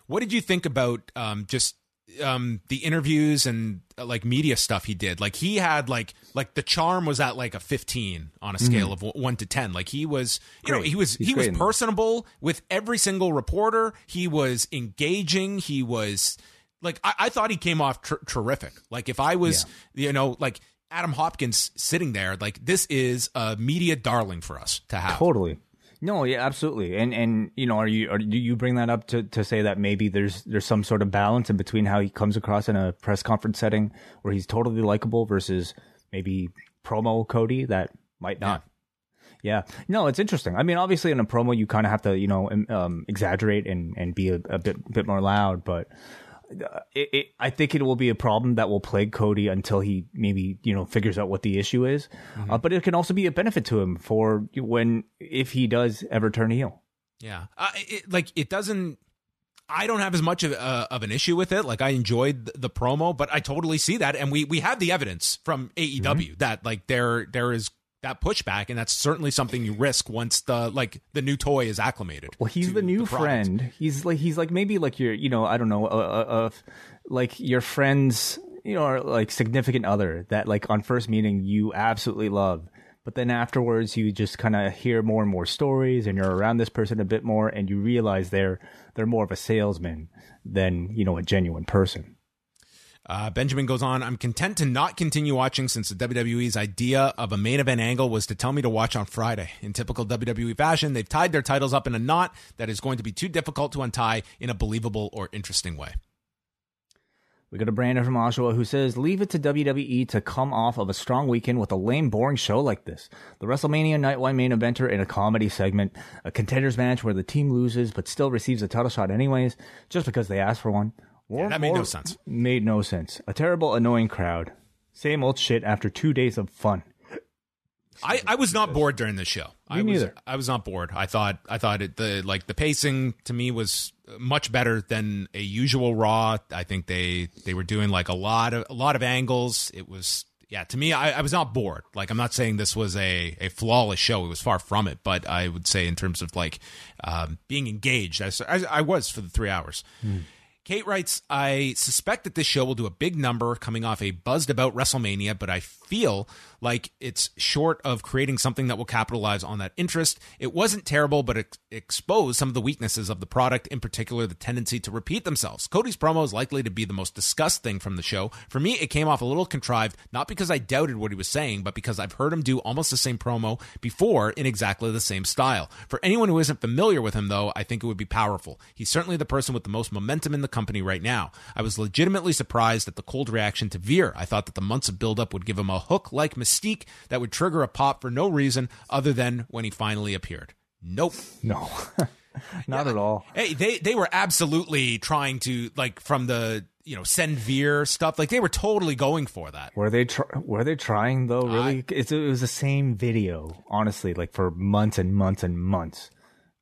S2: What did you think about um, just um, the interviews and uh, like media stuff he did? Like he had like like the charm was at like a fifteen on a scale mm-hmm. of one to ten. Like he was, you great. know, he was He's he was personable with every single reporter. He was engaging. He was like I, I thought he came off tr- terrific. Like if I was, yeah. you know, like Adam Hopkins sitting there, like this is a media darling for us to have.
S3: Totally. No, yeah, absolutely. And and you know, are you are, do you bring that up to, to say that maybe there's there's some sort of balance in between how he comes across in a press conference setting where he's totally likable versus maybe promo Cody that might not. Yeah. yeah. No, it's interesting. I mean, obviously in a promo you kind of have to, you know, um, exaggerate and and be a, a bit bit more loud, but it, it, I think it will be a problem that will plague Cody until he maybe you know figures out what the issue is. Mm-hmm. Uh, but it can also be a benefit to him for when if he does ever turn heel.
S2: Yeah, uh, it, like it doesn't. I don't have as much of, uh, of an issue with it. Like I enjoyed the, the, promo, but I totally see that, and we we have the evidence from AEW mm-hmm. that like there there is that pushback, and that's certainly something you risk once the like the new toy is acclimated.
S3: Well, he's the new the friend. He's like he's like maybe like your you know I don't know uh, uh, like your friend's you know or like significant other that like on first meeting you absolutely love, but then afterwards you just kind of hear more and more stories, and you're around this person a bit more, and you realize they're they're more of a salesman than you know a genuine person.
S2: Uh, Benjamin goes on, I'm content to not continue watching since the WWE's idea of a main event angle was to tell me to watch on Friday. In typical WWE fashion, they've tied their titles up in a knot that is going to be too difficult to untie in a believable or interesting way.
S3: We go to Brandon from Oshawa who says, Leave it to WWE to come off of a strong weekend with a lame, boring show like this. The WrestleMania Night One main eventer in a comedy segment, a contenders match where the team loses but still receives a title shot anyways, just because they asked for one.
S2: More, yeah, that made no sense.
S3: Made no sense. A terrible, annoying crowd. Same old shit after two days of fun.
S2: I, I was not bored during the show.
S3: Me
S2: I
S3: neither.
S2: Was, I was not bored. I thought I thought it the like the pacing to me was much better than a usual Raw. I think they they were doing like a lot of a lot of angles. It was yeah to me I, I was not bored. Like I'm not saying this was a a flawless show. It was far from it. But I would say in terms of like um, being engaged, I, I, I was for the three hours. Hmm. Kate writes, I suspect that this show will do a big number coming off a buzzed about WrestleMania, but I feel like it's short of creating something that will capitalize on that interest. It wasn't terrible, but it exposed some of the weaknesses of the product, in particular the tendency to repeat themselves. Cody's promo is likely to be the most discussed thing from the show. For me, it came off a little contrived, not because I doubted what he was saying, but because I've heard him do almost the same promo before in exactly the same style. For anyone who isn't familiar with him, though, I think it would be powerful. He's certainly the person with the most momentum in the company right now. I was legitimately surprised at the cold reaction to Veer. I thought that the months of buildup would give him a hook like mystique that would trigger a pop for no reason other than when he finally appeared. Nope.
S3: No. Not yeah. at all.
S2: Hey, they they were absolutely trying to like from the you know send Veer stuff. Like they were totally going for that.
S3: Were they tr- were they trying though? Really, uh, it was the same video. Honestly, like for months and months and months.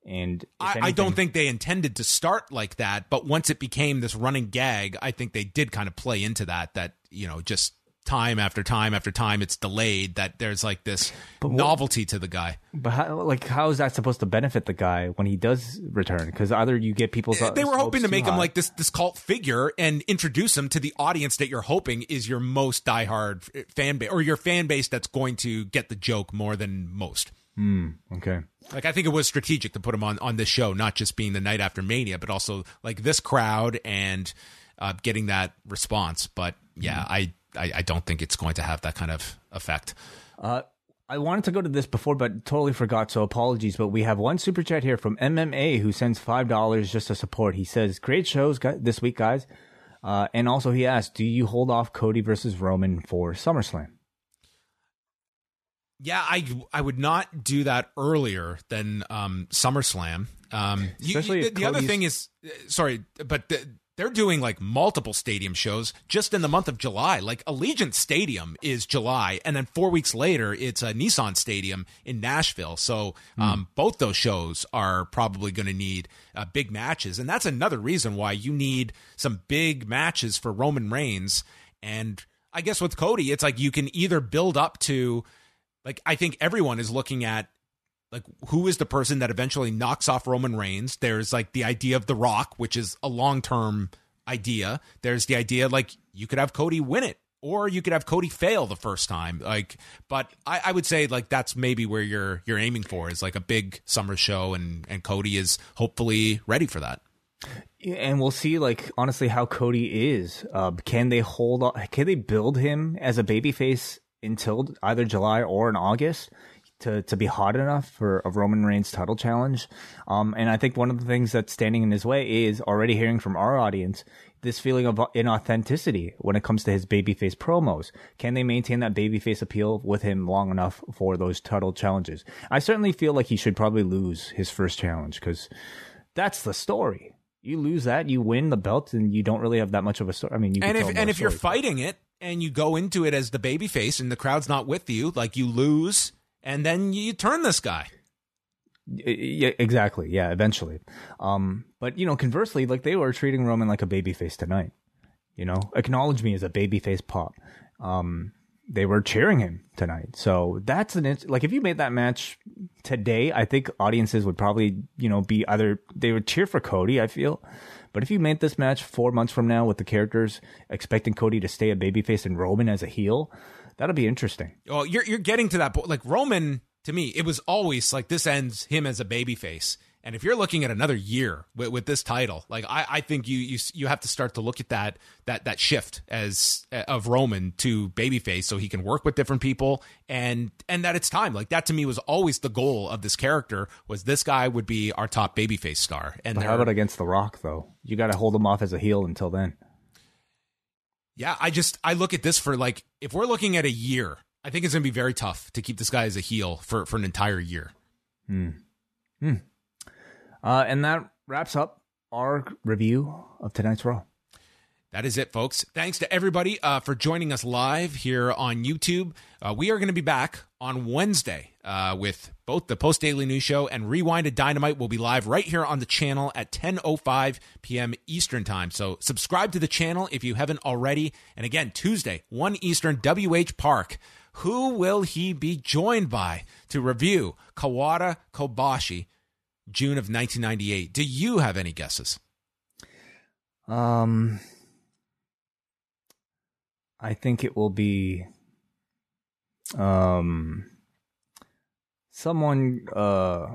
S3: And
S2: I, anything, I, don't think they intended to start like that, but once it became this running gag, I think they did kind of play into that. That you know, just time after time after time it's delayed that there's like this what, novelty to the guy
S3: but how, like how is that supposed to benefit the guy when he does return because either you get people's
S2: they were hoping to make him like this this cult figure and introduce him to the audience that you're hoping is your most diehard fan base or your fan base that's going to get the joke more than most
S3: Hmm. okay
S2: like I think it was strategic to put him on on this show, not just being the night after Mania, but also like this crowd and uh, getting that response. But yeah, mm. I I, I don't think it's going to have that kind of effect.
S3: Uh, I wanted to go to this before, but totally forgot. So apologies. But we have one super chat here from MMA who sends five dollars just to support. He says, "Great shows this week, guys." Uh, and also, he asked, "Do you hold off Cody versus Roman for SummerSlam?"
S2: Yeah, I I would not do that earlier than um, SummerSlam. Um, you-
S3: Especially
S2: you-
S3: if
S2: the other thing is, uh, sorry, but the, they're doing like multiple stadium shows just in the month of July. Like Allegiant Stadium is July, and then four weeks later, it's a Nissan Stadium in Nashville. So um, both those shows are probably going to need uh, big matches, and that's another reason why you need some big matches for Roman Reigns. And I guess with Cody, it's like you can either build up to like I think everyone is looking at like who is the person that eventually knocks off Roman Reigns. There's like the idea of The Rock, which is a long term idea. There's the idea like you could have Cody win it. Or you could have Cody fail the first time, like. But I, I would say like that's maybe where you're you're aiming for is like a big summer show, and and Cody is hopefully ready for that.
S3: and we'll see like honestly how Cody is. Uh, can they hold? on- Can they build him as a babyface until either July or in August? To, to be hot enough for a Roman Reigns title challenge, um, and I think one of the things that's standing in his way is already hearing from our audience this feeling of inauthenticity when it comes to his babyface promos. Can they maintain that babyface appeal with him long enough for those title challenges? I certainly feel like he should probably lose his first challenge because that's the story. You lose that, you win the belt, and you don't really have that much of a story. I mean, you
S2: and if and if you're fighting it and you go into it as the babyface and the crowd's not with you, like you lose, and then you turn this guy.
S3: yeah, exactly, yeah, eventually. Um, but you know, conversely, like they were treating Roman like a babyface tonight. You know, acknowledge me as a babyface pop. Um, they were cheering him tonight, so that's an int- like if you made that match today, I think audiences would probably you know be either they would cheer for Cody. I feel. But if you made this match four months from now with the characters expecting Cody to stay a babyface and Roman as a heel, that'll be interesting.
S2: Oh, you're you're getting to that point. Like Roman, to me, it was always like this ends him as a babyface. And if you're looking at another year with, with this title, like I, I think you you you have to start to look at that that that shift as uh, of Roman to babyface, so he can work with different people, and and that it's time. Like that to me was always the goal of this character was this guy would be our top babyface star. And
S3: how about against The Rock though? You got to hold him off as a heel until then.
S2: Yeah, I just I look at this for like if we're looking at a year, I think it's gonna be very tough to keep this guy as a heel for for an entire year.
S3: Uh, and that wraps up our review of tonight's Raw.
S2: That is it, folks. Thanks to everybody uh, for joining us live here on YouTube. Uh, we are going to be back on Wednesday uh, with both the Post Daily News Show and Rewinded Dynamite. will be live right here on the channel at 10:05 p.m. Eastern Time. So subscribe to the channel if you haven't already. And again, Tuesday, 1 Eastern, WH Park. Who will he be joined by to review Kawada Kobashi, June of 1998? Do you have any guesses?
S3: Um, I think it will be um someone uh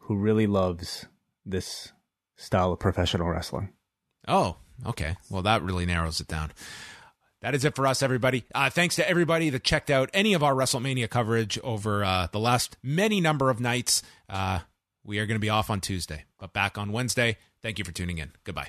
S3: who really loves this style of professional wrestling.
S2: Oh, okay. Well, that really narrows it down. That is it for us, everybody. Uh, thanks to everybody that checked out any of our WrestleMania coverage over uh, the last many number of nights. Uh, we are going to be off on Tuesday, but back on Wednesday. Thank you for tuning in. Goodbye.